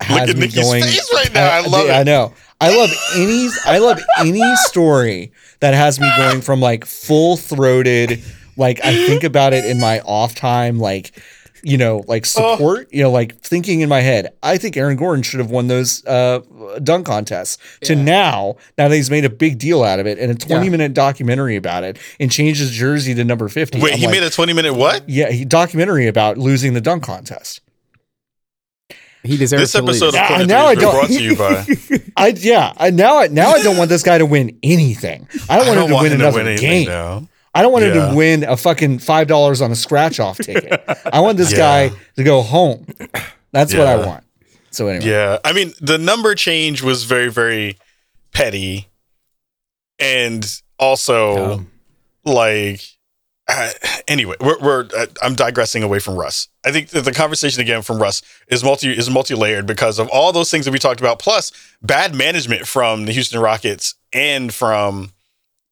has Look at me Nikki's going. face right now. I love I it. know. I love any. I love any story that has me going from like full throated. Like I think about it in my off time. Like you know, like Oh. support. You know, like thinking in my head. I think Aaron Gordon should have won those uh, dunk contests. To now, now that he's made a big deal out of it and a twenty Yeah. minute documentary about it and changed his jersey to number fifty. Wait, I'm he like, made a twenty minute what? yeah, he documentary about losing the dunk contest. he deserves This to episode lose. of Corner now Three I don't- brought to you by. I yeah, I now I now I don't want this guy to win anything. I don't want him to win another game. now. I don't want him Yeah. to win a fucking five dollars on a scratch off ticket. I want this Yeah. guy to go home. That's what I want. So anyway, Yeah, I mean the number change was very very petty, and also Um, like uh, anyway, we're, we're uh, I'm digressing away from Russ. I think that the conversation again from Russ is multi is multi layered because of all those things that we talked about, plus bad management from the Houston Rockets and from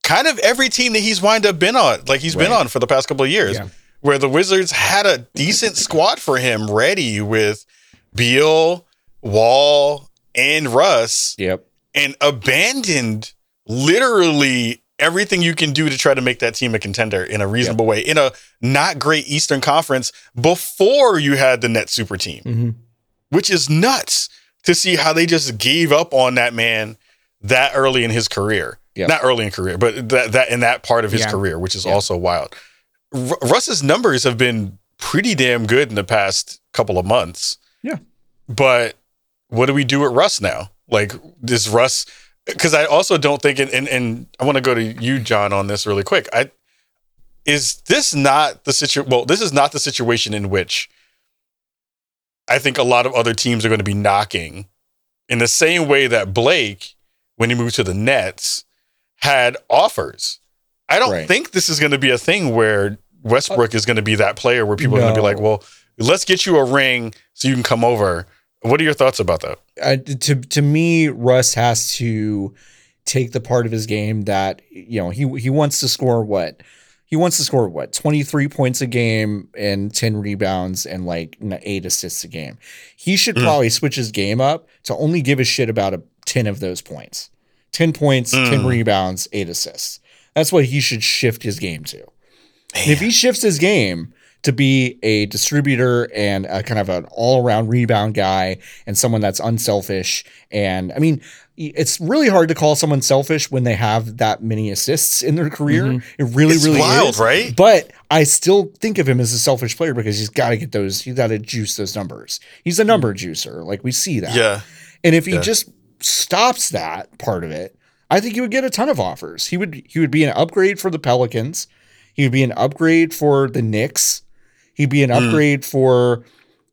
kind of every team that he's wind up been on, like he's been on for the past couple of years, Yeah. where the Wizards had a decent squad for him ready with Beal, Wall, and Russ Yep. and abandoned literally everything you can do to try to make that team a contender in a reasonable way in a not great Eastern Conference before you had the net super team, Mhm. which is nuts to see how they just gave up on that man that early in his career. Yep. Not early in career, but that that in that part of his Yeah. career, which is Yeah. also wild. R- Russ's numbers have been pretty damn good in the past couple of months. Yeah. But what do we do with Russ now? Like, does Russ? Because I also don't think, and, and and I want to go to you, John, on this really quick. I is this not the situation? Well, this is not the situation in which I think a lot of other teams are going to be knocking in the same way that Blake, when he moved to the Nets, had offers. I don't Right. think this is going to be a thing where Westbrook is going to be that player where people are going to be like, well, let's get you a ring so you can come over. What are your thoughts about that? uh, to to me, Russ has to take the part of his game that you know he he wants to score what he wants to score what 23 points a game and 10 rebounds and like eight assists a game. He should Mm. probably switch his game up to only give a shit about a 10 of those points. 10 points, 10 Mm. rebounds, eight assists. That's what he should shift his game to. If he shifts his game to be a distributor and a kind of an all-around rebound guy and someone that's unselfish and I mean it's really hard to call someone selfish when they have that many assists in their career. It really, It's really wild, is. right? But I still think of him as a selfish player because he's got to get those. He's got to juice those numbers. He's a number juicer, like we see that. Yeah. And if he Yeah. just stops that part of it, I think he would get a ton of offers. He would he would be an upgrade for the Pelicans. He would be an upgrade for the Knicks. He'd be an Mm. upgrade for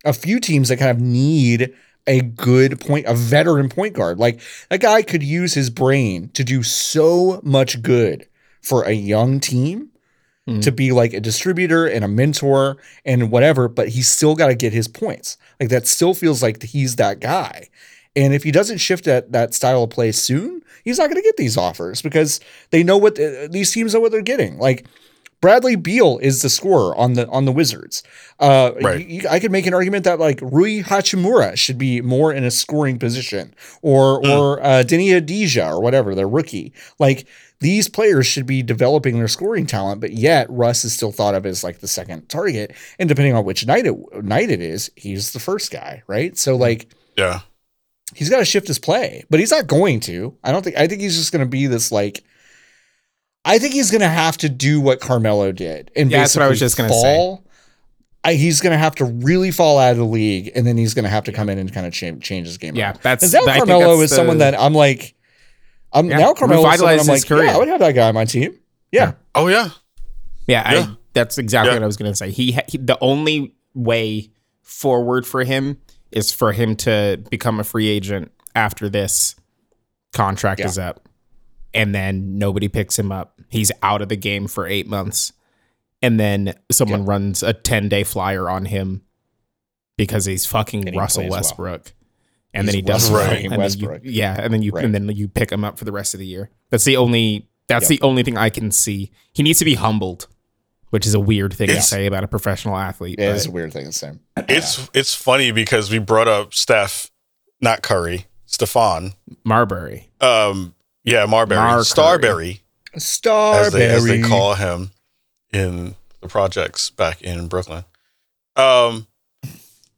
a few teams that kind of need a good point, a veteran point guard. Like that guy could use his brain to do so much good for a young team Mhm. to be like a distributor and a mentor and whatever, but he's still got to get his points. Like that still feels like he's that guy. And if he doesn't shift that that style of play soon, he's not going to get these offers because they know what the, these teams know what they're getting. Like Bradley Beal is the scorer on the on the Wizards. Uh, Right. you- I could make an argument that like Rui Hachimura should be more in a scoring position, or Mm. or uh, Deni Avdija or whatever, their rookie. Like these players should be developing their scoring talent, but yet Russ is still thought of as like the second target, and depending on which night it night it is, he's the first guy, right? So like Yeah. He's got to shift his play, but he's not going to. I don't think. I think he's just going to be this like. I think he's going to have to do what Carmelo did, and Yeah, that's what I was just gonna say. I, he's going to have to really fall out of the league, and then he's going to have to come in and kind of change, change his game. Yeah, up. that's And now Carmelo that's is someone that I'm like, I'm Yeah, now Carmelo is someone I'm like, career. yeah, I would have that guy on my team. Yeah, Oh yeah. Yeah, Yeah. I, that's exactly Yeah. what I was going to say. He, he the only way forward for him is for him to become a free agent after this contract Yeah. is up, and then nobody picks him up. He's out of the game for eight months, and then someone Yeah. runs a ten day flyer on him because he's fucking he Russell plays well. Westbrook. And He's then he does Westbrook. and then you- yeah, and then you Right. and then you pick him up for the rest of the year. That's the only. That's Yep. the only thing I can see. He needs to be humbled, which is a weird thing to say about a professional athlete. yeah, but- it's a weird thing to say. It's it's funny because we brought up Steph, not Curry, Stephon. Marbury. Um, yeah, Marbury, Mar Curry. Starbury, Starbury, as they as they call him in the projects back in Brooklyn. Um,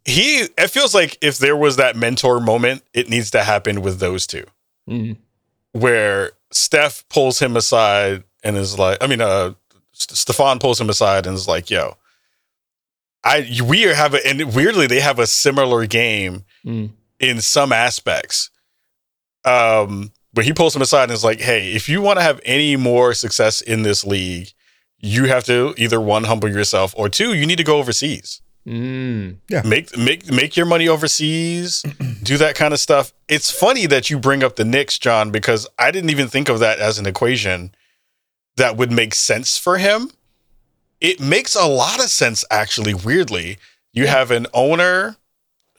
he it feels like if there was that mentor moment, it needs to happen with those two, Mm. where Steph pulls him aside and is like, I mean, uh, St- Stephon pulls him aside and is like, "Yo." I we have a and weirdly they have a similar game Mm. in some aspects. Um, but he pulls him aside and is like, "Hey, if you want to have any more success in this league, you have to either one humble yourself or two, you need to go overseas. Mm. Make make make your money overseas, do that kind of stuff." It's funny that you bring up the Knicks, John, because I didn't even think of that as an equation that would make sense for him. It makes a lot of sense, actually. Weirdly, you have an owner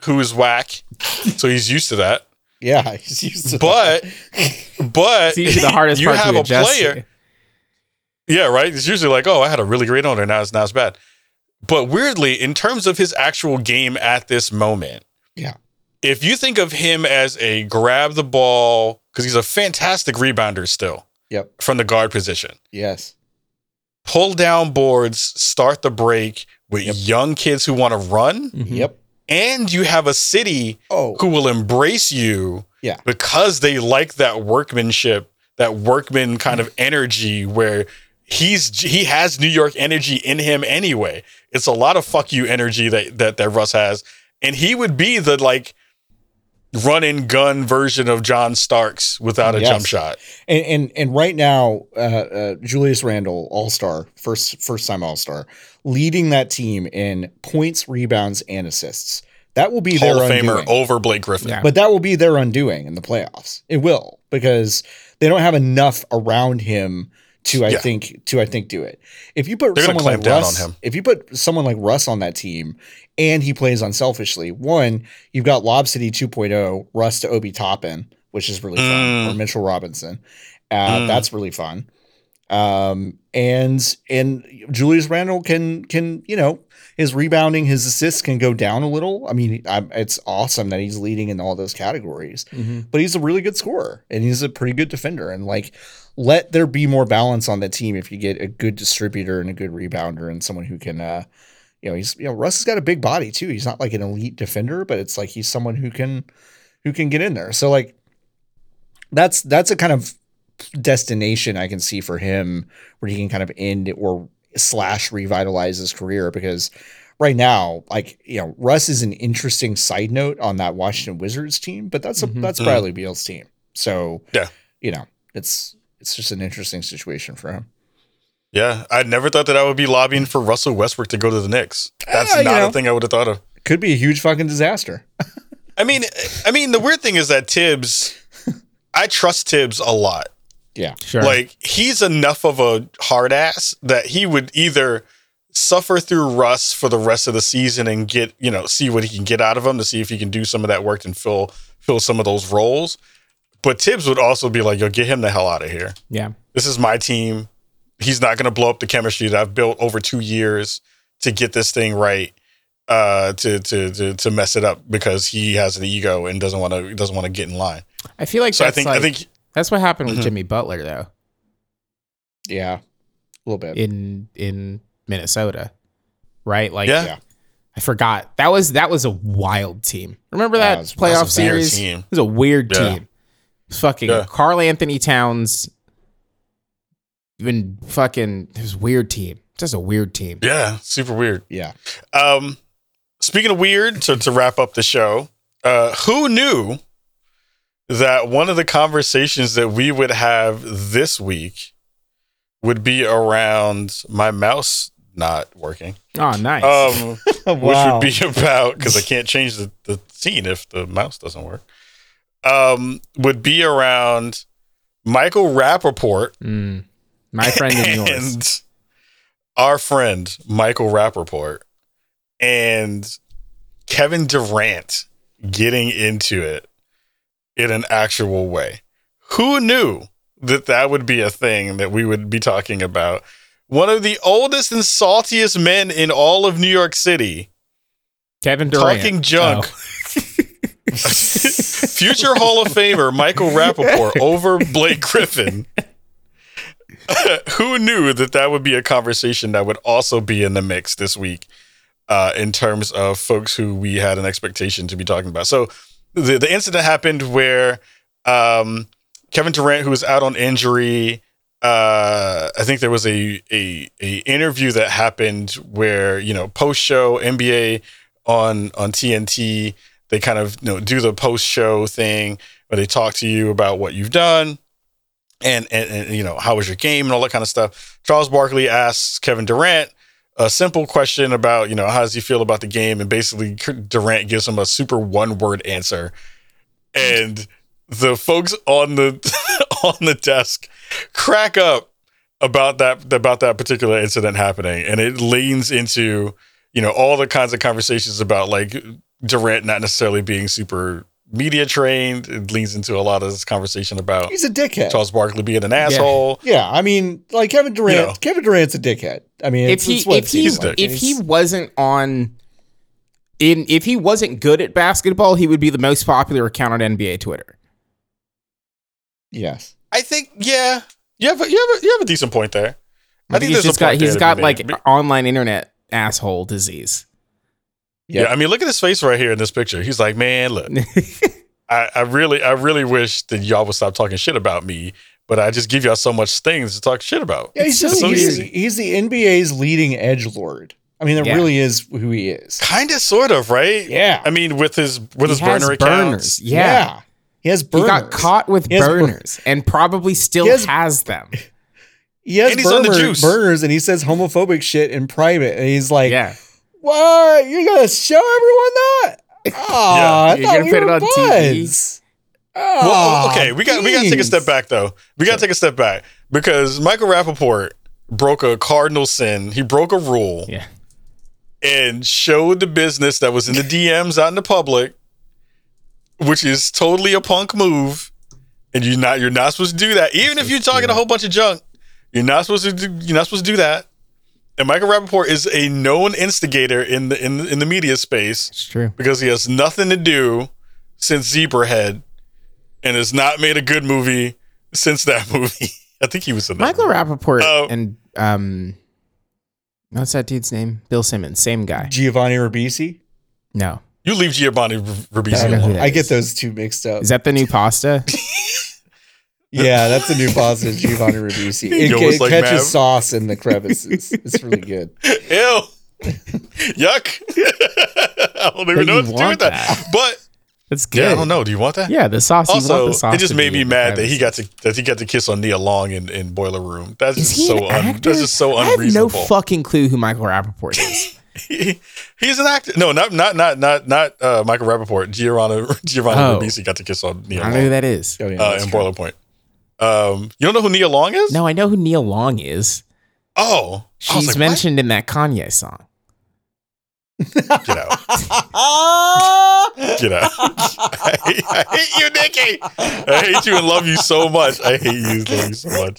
who is whack, so he's used to that. Yeah, he's used to But but It's usually the hardest you part have to a player. to. Yeah, right. It's usually like, oh, I had a really great owner. Now it's now it's bad. But weirdly, in terms of his actual game at this moment, Yeah. If you think of him as a grab the ball because he's a fantastic rebounder still Yep. from the guard position, Yes. pull down boards, start the break with Yep. young kids who want to run, Mhm. Yep. and you have a city Oh, who will embrace you Yeah. because they like that workmanship that workman kind of energy where he's he has new york energy in him anyway it's a lot of fuck you energy that that, that russ has and he would be the like run and gun version of john starks without a Yes. jump shot and and and right now, uh, uh, Julius Randle, All Star, first first time All Star, leading that team in points, rebounds, and assists. That will be hall their of famer over blake griffin Yeah. But that will be their undoing in the playoffs. It will because they don't have enough around him to I Yeah. think to I think do it. If you put They're someone like Russ, on him. if you put someone like Russ on that team and he plays unselfishly, one, you've got Lob City 2.0, Russ to Obi Toppin which is really fun, Mm. or Mitchell Robinson. Uh, Mm. That's really fun. Um, and and Julius Randle can can you know his rebounding, his assists can go down a little. I mean, i it's awesome that he's leading in all those categories but he's a really good scorer and he's a pretty good defender. And like, let there be more balance on the team if you get a good distributor and a good rebounder and someone who can, uh, you know, he's you know Russ has got a big body too. He's not like an elite defender, but it's like he's someone who can who can get in there. So like, that's that's a kind of destination I can see for him where he can kind of end or slash revitalize his career because right now, like you know, Russ is an interesting side note on that Washington Wizards team, but that's a, Mhm. that's Mhm. Bradley Beal's team. So Yeah. you know, it's it's just an interesting situation for him. Yeah, I never thought that I would be lobbying for Russell Westbrook to go to the Knicks. That's you not know. a thing I would have thought of. Could be a huge fucking disaster. I mean, I mean, the weird thing is that Thibs, I trust Thibs a lot. Yeah. Sure. Like he's enough of a hard ass that he would either suffer through Russ for the rest of the season and get, you know, see what he can get out of him to see if he can do some of that work and fill fill some of those roles. But Thibs would also be like, yo, get him the hell out of here. yeah. This is my team. He's not gonna blow up the chemistry that I've built over two years to get this thing right. Uh, to to to to mess it up because he has an ego and doesn't want to doesn't want to get in line. I feel like So I think like, I think that's what happened with Mhm. Jimmy Butler though Yeah. A little bit. in in Minnesota, right? Like yeah, yeah. I forgot that was that was a wild team. Remember that was- playoff that was a series? team. It was a weird Yeah. team. Fucking Yeah. Karl-Anthony Towns, even fucking it was a weird team. Just a weird team. yeah, super weird. Yeah. Um, speaking of weird, to, to wrap up the show, uh, who knew that one of the conversations that we would have this week would be around my mouse not working? Oh, nice. Um, wow. which would be about because I can't change the, the scene if the mouse doesn't work. Um, would be around Michael Rapaport Mm. My friend and yours. and our friend Michael Rapaport and Kevin Durant getting into it in an actual way. Who knew that that would be a thing that we would be talking about? One of the oldest and saltiest men in all of New York City Kevin Durant. talking junk. Oh. Future Hall of Famer Michael Rapaport over Blake Griffin. Who knew that that would be a conversation that would also be in the mix this week uh, in terms of folks who we had an expectation to be talking about? So the, the incident happened where um, Kevin Durant, who was out on injury, uh, I think there was a, a a interview that happened where you know post show NBA on on TNT they kind of you know do the post show thing where they talk to you about what you've done and, and and you know how was your game and all that kind of stuff. Charles Barkley asks Kevin Durant a simple question about you know how does he feel about the game? And basically Durant gives him a super one word answer. And the folks on the on the desk crack up about that about that particular incident happening. And it leans into you know all the kinds of conversations about like Durant not necessarily being super media trained it leads into a lot of this conversation about He's a dickhead. Charles Barkley being an asshole Yeah, I mean, like Kevin Durant. You know. Kevin Durant's a dickhead. I mean, if it's, he it's what if he like. if he wasn't on in if he wasn't good at basketball, he would be the most popular account on NBA Twitter. yes, I think yeah you have a, you have a, you have a decent point there I, think he's there's just got point there he's to be got like But- online internet asshole disease. Yeah Yep. I mean look at his face right here in this picture he's like man look I, I really I really wish that y'all would stop talking shit about me but I just give y'all so much things to talk shit about yeah, he's just so he's, he's the NBA's leading edge lord. I mean, that Yeah. really is who he is. kind of sort of right Yeah, I mean with his with his He has burner burners. accounts Yeah. he has He burners. got caught with He has bur- burners and probably still He has- has them. He has And he's on the burner- juice. burners, and he says homophobic shit in private, and he's like, yeah. "What? You're gonna show everyone that? Oh, Yeah. I You're thought gonna we put it were on TV? buds. Well, Oh, okay, we got we got to take a step back though. We got to take a step back because Michael Rapaport broke a cardinal sin. He broke a rule Yeah. and showed the business that was in the DMs out in the public, which is totally a punk move. and you're not you're not supposed to do that. Even if you're talking a whole bunch of junk, you're not supposed to do, you're not supposed to do that. And Michael Rapaport is a known instigator in the in in the media space It's true. because he has nothing to do since Zebrahead, and has not made a good movie since that movie. I think he was in that. Michael Rapaport Oh. and um, what's that dude's name? Bill Simmons, same guy. Giovanni Ribisi. No, You leave Giovanni I, Ribisi don't know who alone. I get those two mixed up. is that the new pasta? yeah, that's a new positive Giovanni Ribisi. It, You ca- like catches Mav. sauce in the crevices. It's really good. Ew. Yuck. I don't even But know you what to do want with that. that. But it's good. yeah, I don't know. Do you want that? Yeah, the sauce. you want Also, the sauce it just made me in the mad that he got to that he got to kiss on Nia Long in, in Boiler Room. That's Is just so un, that's just so I have no unreasonable. fucking clue who Michael Rapaport is. He- he's an actor. No, not not not not not uh, Michael Rapaport. Giovanni Giovanni Oh. Ribisi got to kiss on Nia I don't know who that is. Oh, yeah, uh, in true. Boiler Point. Um, you don't know who Nia Long is? No, I know who Neil Long is. Oh, She's like, what? mentioned in that Kanye song. Get out. Get out. I, hate, I hate you, Nikki. I hate you and love you so much. I hate you and love you so much.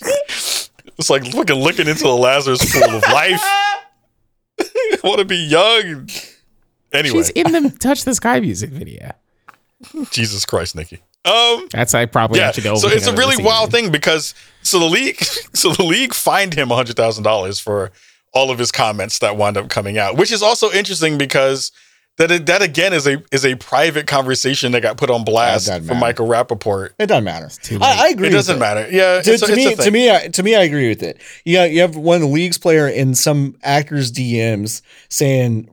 It's like fucking looking into the Lazarus pool of life. I want to be young. Anyway, She's in the Touch the Sky music video. Jesus Christ, Nikki. Um, That's I probably yeah. have to go. So it's a really wild thing because so the league, so the league fined him hundred thousand dollars for all of his comments that wound up coming out, which is also interesting because that that again is a is a private conversation that got put on blast from. Michael Rapaport. It doesn't matter. I, I agree. It doesn't matter. Yeah, To, it's, to it's me, to me, I, to me, I agree with it. You got, you have one league's player in some actors' DMs saying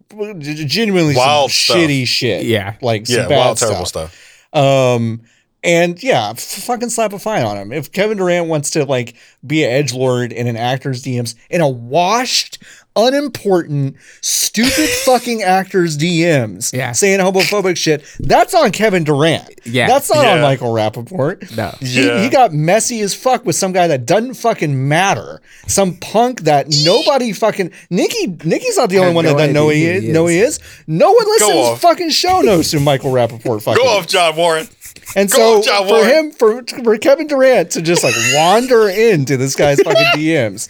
genuinely Wild shitty shit. Yeah. like some yeah, wild, stuff. terrible stuff. Um, and yeah, f- fucking slap a fine on him. If Kevin Durant wants to like be an edge lord in an actor's DMs in a washed, unimportant, stupid fucking actor's DMs, Yeah. saying homophobic shit, that's on Kevin Durant. Yeah. that's not on Michael Rapaport. No. He, Yeah. he got messy as fuck with some guy that doesn't fucking matter. Some punk that nobody fucking Nikki Nikki's not the only one no that doesn't know he idea is, who he know he is. No one listening to this fucking show knows who Michael Rapaport fucking Go off, John Warren. And Go so on, for him, for for Kevin Durant to just like wander into this guy's fucking DMs,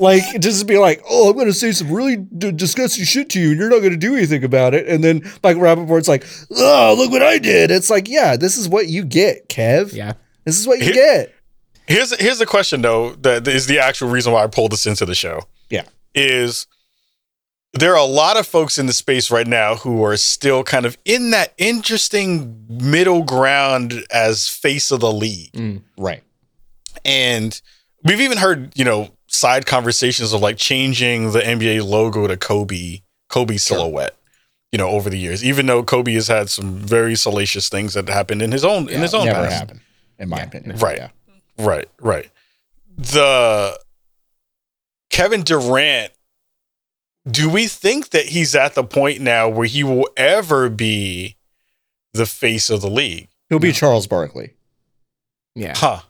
like just be like, "Oh, I'm going to say some really d- disgusting shit to you, and you're not going to do anything about it." And then Michael Rapaport's like, "Oh, look what I did." It's like, yeah, this is what you get, Kev. Yeah. This is what you Here- get. Here's here's the question though that is the actual reason why I pulled this into the show. Yeah. Is there are a lot of folks in the space right now who are still kind of in that interesting middle ground as face of the league. Mm, right. And we've even heard, you know, side conversations of like changing the NBA logo to Kobe, Kobe silhouette, you know, over the years. Even though Kobe has had some very salacious things that happened in his own in his own never past. happened, in my opinion. Right. Yeah. Right, right. The Kevin Durant, do we think that he's at the point now where he will ever be the face of the league? He'll be Charles Barkley. Yeah. Huh.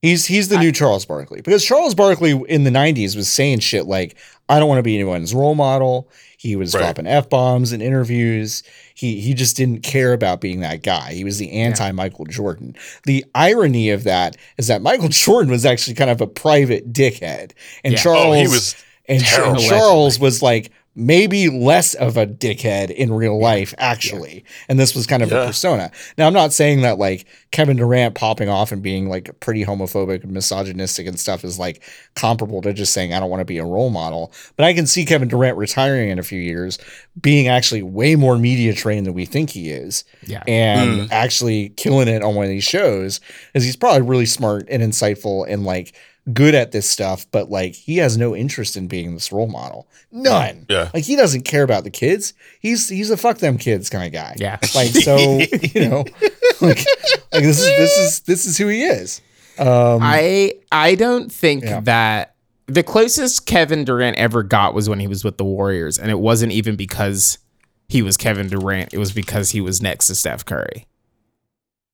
He's he's the new Charles Barkley because Charles Barkley in the '90s was saying shit like, "I don't want to be anyone's role model." He was Right. dropping f bombs in interviews. He he just didn't care about being that guy. He was the anti Michael Jordan. The irony of that is that Michael Jordan was actually kind of a private dickhead, and Yeah. Charles Oh, he was and terrible. Charles was like maybe less of a dickhead in real life, actually. And this was kind of Yeah. a persona. Now, I'm not saying that like Kevin Durant popping off and being like pretty homophobic and misogynistic and stuff is like comparable to just saying I don't want to be a role model. But I can see Kevin Durant retiring in a few years, being actually way more media trained than we think he is Yeah. and mm. actually killing it on one of these shows is he's probably really smart and insightful and like good at this stuff but like he has no interest in being this role model none Yeah. like he doesn't care about the kids he's he's a fuck them kids kind of guy Yeah. like so you know like like this is this is this is who he is um I I don't think Yeah. that the closest Kevin Durant ever got was when he was with the Warriors, and it wasn't even because he was Kevin Durant. It was because he was next to Steph Curry.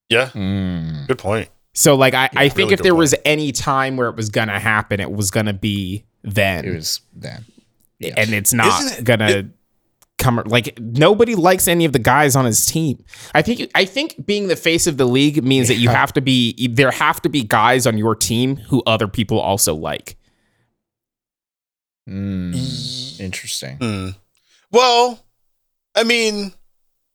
Yeah. mm, Good point. So like I, I think really if there point. was any time where it was gonna happen, it was gonna be then. it was then yeah. and it's not it- gonna come. like nobody likes any of the guys on his team. I think I think being the face of the league means that you have to be there have to be guys on your team who other people also like. Mm, interesting. Hmm. Well, I mean,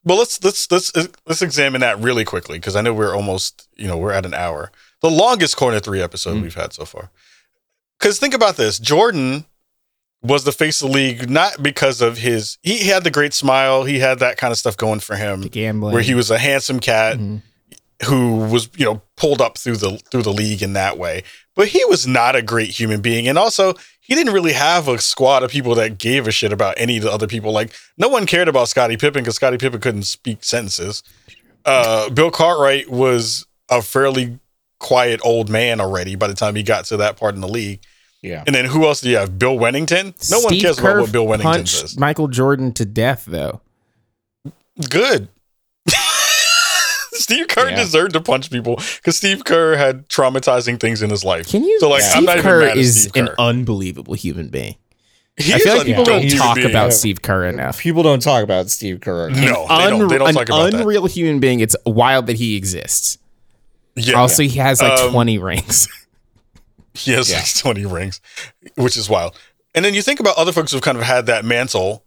well let's let's let's let's examine that really quickly because I know we're almost you know we're at an hour. The longest corner three episode Mm. we've had so far. Because think about this, Jordan was the face of the league not because of his he had the great smile, he had that kind of stuff going for him, The gambling. where he was a handsome cat Mhm. who was you know pulled up through the through the league in that way but he was not a great human being and also he didn't really have a squad of people that gave a shit about any of the other people like no one cared about Scottie Pippen because Scottie Pippen couldn't speak sentences uh Bill Cartwright was a fairly quiet old man already by the time he got to that part in the league Yeah. and then who else do you have Bill Wennington no one Steve cares Kerr about what Bill Wennington says Michael Jordan to death though. good. Steve Kerr Yeah. deserved to punch people because Steve Kerr had traumatizing things in his life. Can you? So like, Steve I'm not even Kerr mad at is Steve an unbelievable human being. He I feel like people don't talk being. about Steve Kerr enough. People don't talk about Steve Kerr. No, they don't. They don't an talk about that. unreal human being. It's wild that he exists. Yeah, Also, he has like Um, 20 rings. he has like 20 rings, which is wild. And then you think about other folks who've kind of had that mantle.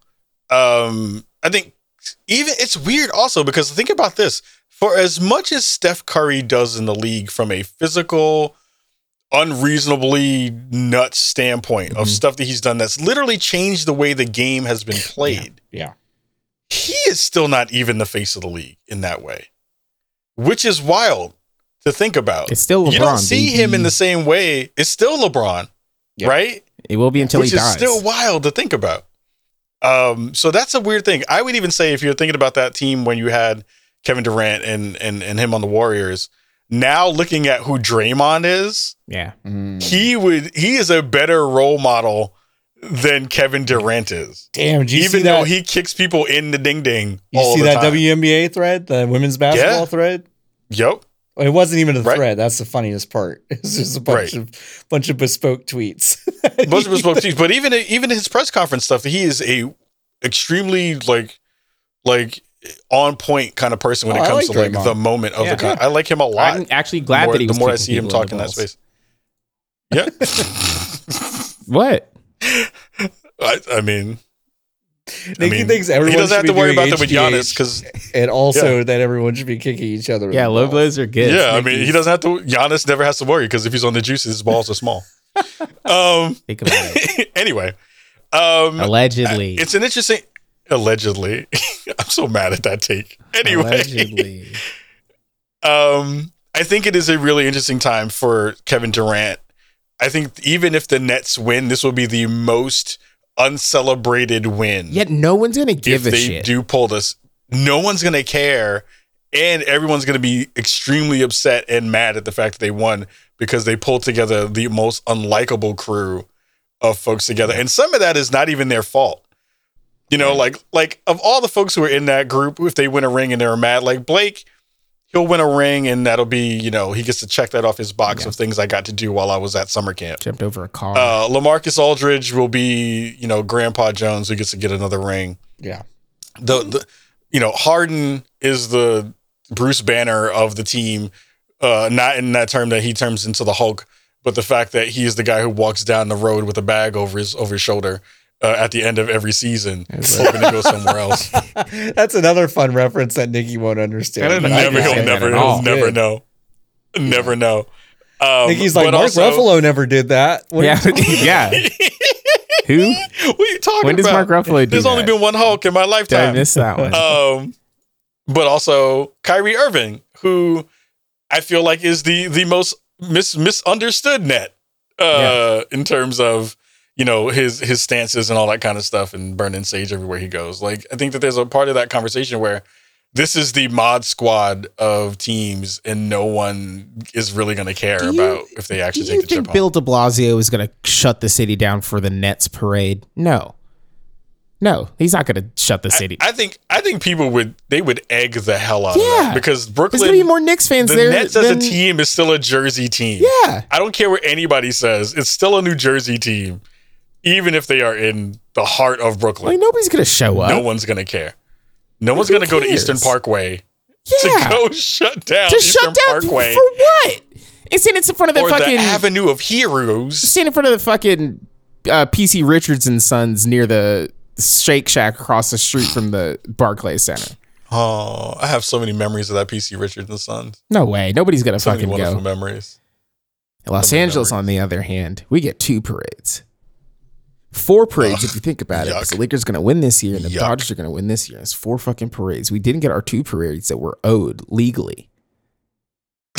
Um, I think even it's weird also because think about this: for as much as Steph Curry does in the league from a physical, unreasonably nuts standpoint of Mhm. stuff that he's done that's literally changed the way the game has been played. Yeah. he is still not even the face of the league in that way, which is wild to think about. It's still LeBron. you don't see him in the same way. It's still LeBron, Yeah. right? It will be until which he is dies. still wild to think about. Um, so that's a weird thing. I would even say if you're thinking about that team when you had Kevin Durant and and and him on the Warriors, now looking at who Draymond is, yeah. Mm. he would he is a better role model than Kevin Durant is. Damn, you even see though that? he kicks people in the ding ding. you all see the that time. WNBA thread, the women's basketball Yeah. thread? Yep. It wasn't even a Right. thread. That's the funniest part. It's just a bunch Right. of bunch of bespoke tweets. Most of his book teams, but even even his press conference stuff, he is a extremely like like on point kind of person when Oh, it comes like to like Draymond. the moment of Yeah. the con- I like him a lot. I'm actually glad more- that he was the more I see him people in talk in that space. Yeah. What? I, I mean, Nikki mean, thinks everyone he doesn't have to worry doing about that with Giannis because and also that everyone should be kicking each other. Yeah, the low blows are good. yeah, I mean, he doesn't have to. Giannis never has to worry because if he's on the juices, his balls are small. um. Think about it. anyway, um, Allegedly. it's an interesting. Allegedly, I'm so mad at that take. Anyway, Allegedly. Um, I think it is a really interesting time for Kevin Durant. I think even if the Nets win, this will be the most uncelebrated win. Yet no one's gonna give if a they shit. do pull this, no one's gonna care, and everyone's gonna be extremely upset and mad at the fact that they won because they pulled together the most unlikable crew of folks together, and some of that is not even their fault. You know, like like of all the folks who are in that group, if they win a ring and they're mad, like Blake, he'll win a ring and that'll be you know he gets to check that off his box Yeah. of things I got to do while I was at summer camp. Jumped over a car. Uh, Lamarcus Aldridge will be you know Grandpa Jones who gets to get another ring Yeah. the the you know Harden is the Bruce Banner of the team, uh, not in that term that he turns into the Hulk, but the fact that he is the guy who walks down the road with a bag over his over his shoulder uh, at the end of every season, That's hoping to go somewhere else. That's another fun reference that Nikki won't understand. I don't but know. I never, he'll never, he'll never know, never know. Um, Nikki's like Mark also- Ruffalo never did that. What are yeah, you yeah. Who? What are you talking about? When does? Mark Ruffalo do There's only been one Hulk in my Did I lifetime. miss that one? um, but also Kyrie Irving, who I feel like is the the most mis- misunderstood net uh, in terms of you know his his stances and all that kind of stuff, and burning sage everywhere he goes. Like I think that there's a part of that conversation where this is the mod squad of teams, and no one is really going to care you- about if they actually Do you take the think chip Bill de Blasio is going to shut the city down for the Nets parade? No. No, he's not going to shut the city. I think I think people would they would egg the hell out of Yeah. that because There's going to be more Knicks fans the there. Nets as a team is still a Jersey team. Yeah. I don't care what anybody says. It's still a New Jersey team. Even if they are in the heart of Brooklyn. Like nobody's gonna show up. no one's gonna care. No one's Who gonna go to cares? Eastern Parkway yeah. to go shut down to Eastern shut down Parkway for what? It's in it's in front of the or fucking the Avenue of Heroes. stand in front of the fucking uh, PC Richards and Sons near the Shake Shack across the street from the Barclays Center. Oh, I have so many memories of that PC Richards and Sons. No way. Nobody's gonna So many fucking wonderful go. memories. Los many Angeles, on the other hand, we get two parades. Four parades, if you think about it. yuck. Because the Lakers are going to win this year and the Yuck. Dodgers are going to win this year. It's four fucking parades. We didn't get our two parades that were owed legally.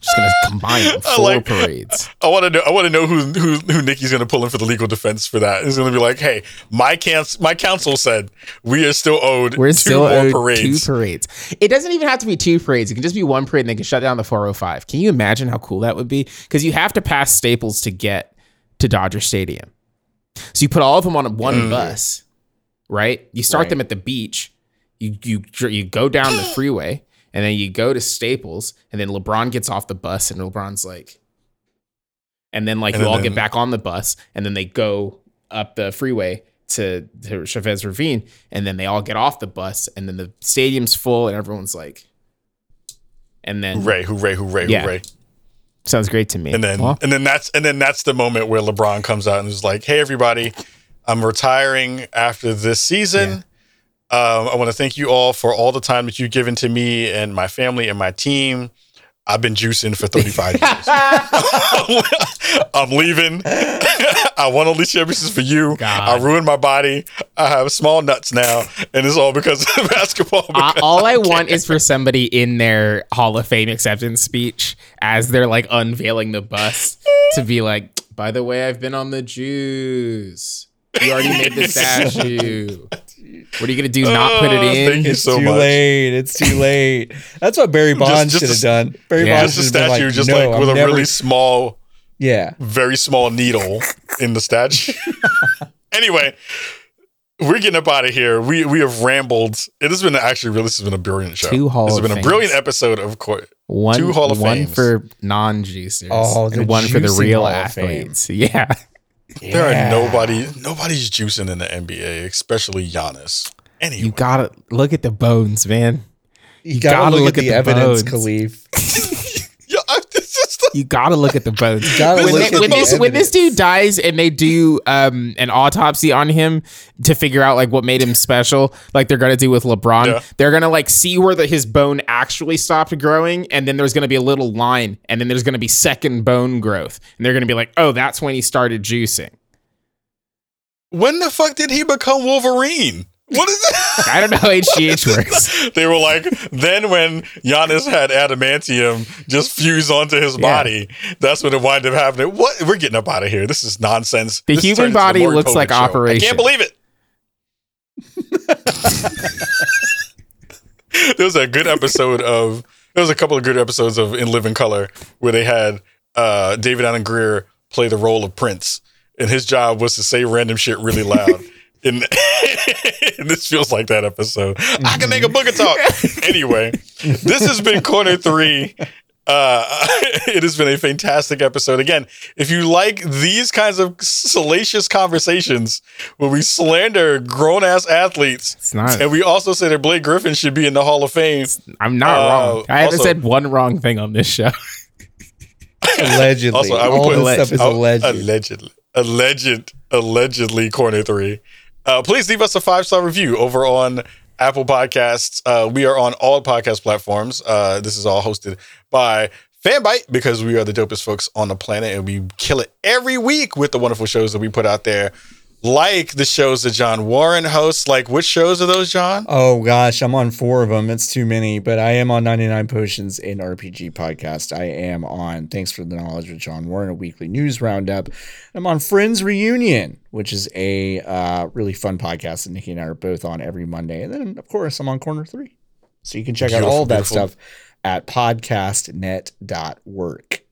Just going to combine them. I Four like- parades. I want to know. I want to know who who who Nikki's going to pull in for the legal defense for that. He's going to be like, "Hey, my cans my counsel said we are still owed We're two still owed parades." two parades. It doesn't even have to be two parades. It can just be one parade and they can shut down the 405. Can you imagine how cool that would be? Because you have to pass Staples to get to Dodger Stadium. So you put all of them on one mm. bus, right? You start Right. them at the beach. You you you go down the freeway and then you go to Staples and then LeBron gets off the bus and LeBron's like and then like And you then- all get back on the bus and then they go up the freeway to, to Chavez Ravine and then they all get off the bus and then the stadium's full and everyone's like and then Hooray! Hooray! Hooray! Yeah. Hooray! Sounds great to me. And then Well, and then that's and then that's the moment where LeBron comes out and is like, "Hey, everybody, I'm retiring after this season." Um, I want to thank you all for all the time that you've given to me and my family and my team. I've been juicing for 35 years. I'm leaving. I want all these championships for you. God. I ruined my body. I have small nuts now, and it's all because of basketball. Uh, all I can't- want is for somebody in their Hall of Fame acceptance speech as they're like unveiling the bus to be like, by the way, I've been on the Jews. You already made the statue. What are you gonna do? Not oh, put it Oh, in? thank you It's so too much. late. It's too late. That's what Barry Bonds just should have done. Barry Yeah. Bonds just a should have been statue, like, just no, like with I'm a never, really small yeah. very small needle in the statue. anyway, we're getting up out of here. We we have rambled. It has been actually really this has been a brilliant show. Two Hall this has been a Fames. brilliant episode of course. One, Two Hall of one Fames. for non-juicers, Oh, and one for the real Hall Fame. athletes. Yeah, There are nobody nobody's juicing in the NBA, especially Giannis. Anyway, you gotta look at the bones, man. You gotta, gotta look, look at at the, the evidence, bones. Kahlief. I, this is the, You gotta look at the bones. gotta when, look they- at when the this, when this dude dies and they do um, an autopsy on him to figure out like what made him special, like they're gonna do with LeBron, Yeah. they're gonna like see where the, his bone actually stopped growing, and then there's gonna be a little line, and then there's gonna be second bone growth, and they're gonna be like, oh, that's when he started juicing. when the fuck did he become Wolverine? What is that? I don't know how HGH works. they were like, then when Giannis had adamantium just fuse onto his Yeah. body, that's when it wound up happening. What? We're getting up out of here. This is nonsense. The This human body looks like show. I can't believe it. there was a good episode of. There was a couple of good episodes of In Living Color where they had uh, David Alan Grier play the role of Prince, and his job was to say random shit really loud. And, and this feels like that episode. I can make a booger talk. anyway, this has been Corner Three. Uh, it has been a fantastic episode. Again, if you like these kinds of salacious conversations where we slander grown ass athletes, It's not. and we also say that Blake Griffin should be in the Hall of Fame. I'm not Uh, wrong. I haven't said one wrong thing on this show. Allegedly. Also, I would All put this stuff is alleged. allegedly, alleged, allegedly, corner three. Uh, please leave us a five star review over on Apple Podcasts. Uh, we are on all podcast platforms. Uh, this is all hosted by Fanbyte because we are the dopest folks on the planet, and we kill it every week with the wonderful shows that we put out there, like the shows that John Warren hosts. Like, which shows are those, John? Oh gosh, I'm on four of them. It's too many, but I am on 99 Potions in RPG podcast. I am on Thanks for the Knowledge with John Warren, a weekly news roundup. I'm on Friends Reunion, which is a uh, really fun podcast that Nikki and I are both on every Monday. And then, of course, I'm on Corner Three. So you can check out all that beautiful. stuff at podcastnet.work.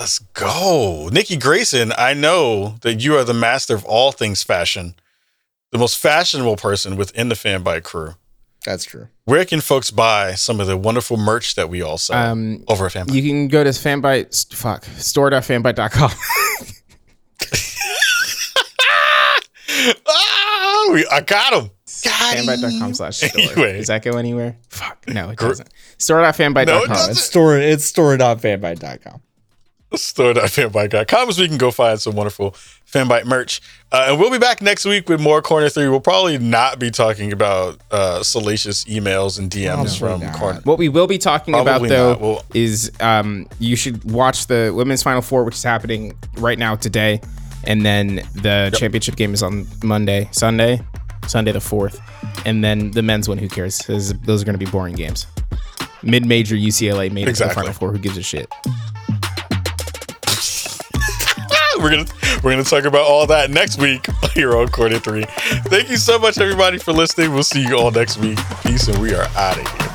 Let's go. Nikki Grayson, I know that you are the master of all things fashion, the most fashionable person within the fanbyte crew. That's true. Where can folks buy some of the wonderful merch that we all sell um, over at Fanbyte? You can go to Fanbyte fuck, store.fanbyte.com. ah, I got him. Fanbyte.com slash store. Anyway. Does that go anywhere? Fuck, no, it Gr- doesn't. Store.fanbyte.com. No, it doesn't. It's store, it's store.fanbyte.com store.fanbyte.com. store.fanbyte.com so we can go find some wonderful fanbyte merch. Uh, and we'll be back next week with more Corner 3. We'll probably not be talking about uh, salacious emails and DMs Probably from. Corner. What we will be talking about though. We'll- is um, you should watch the women's final four, which is happening right now today, and then the championship game is on Monday, Sunday, Sunday the fourth, and then the men's one. Who cares? Those are going to be boring games. Mid-major UCLA made it to the final four. Who gives a shit? We're gonna we're gonna talk about all that next week here on Corner 3. Thank you so much, everybody, for listening. We'll see you all next week. Peace, and we are out of here.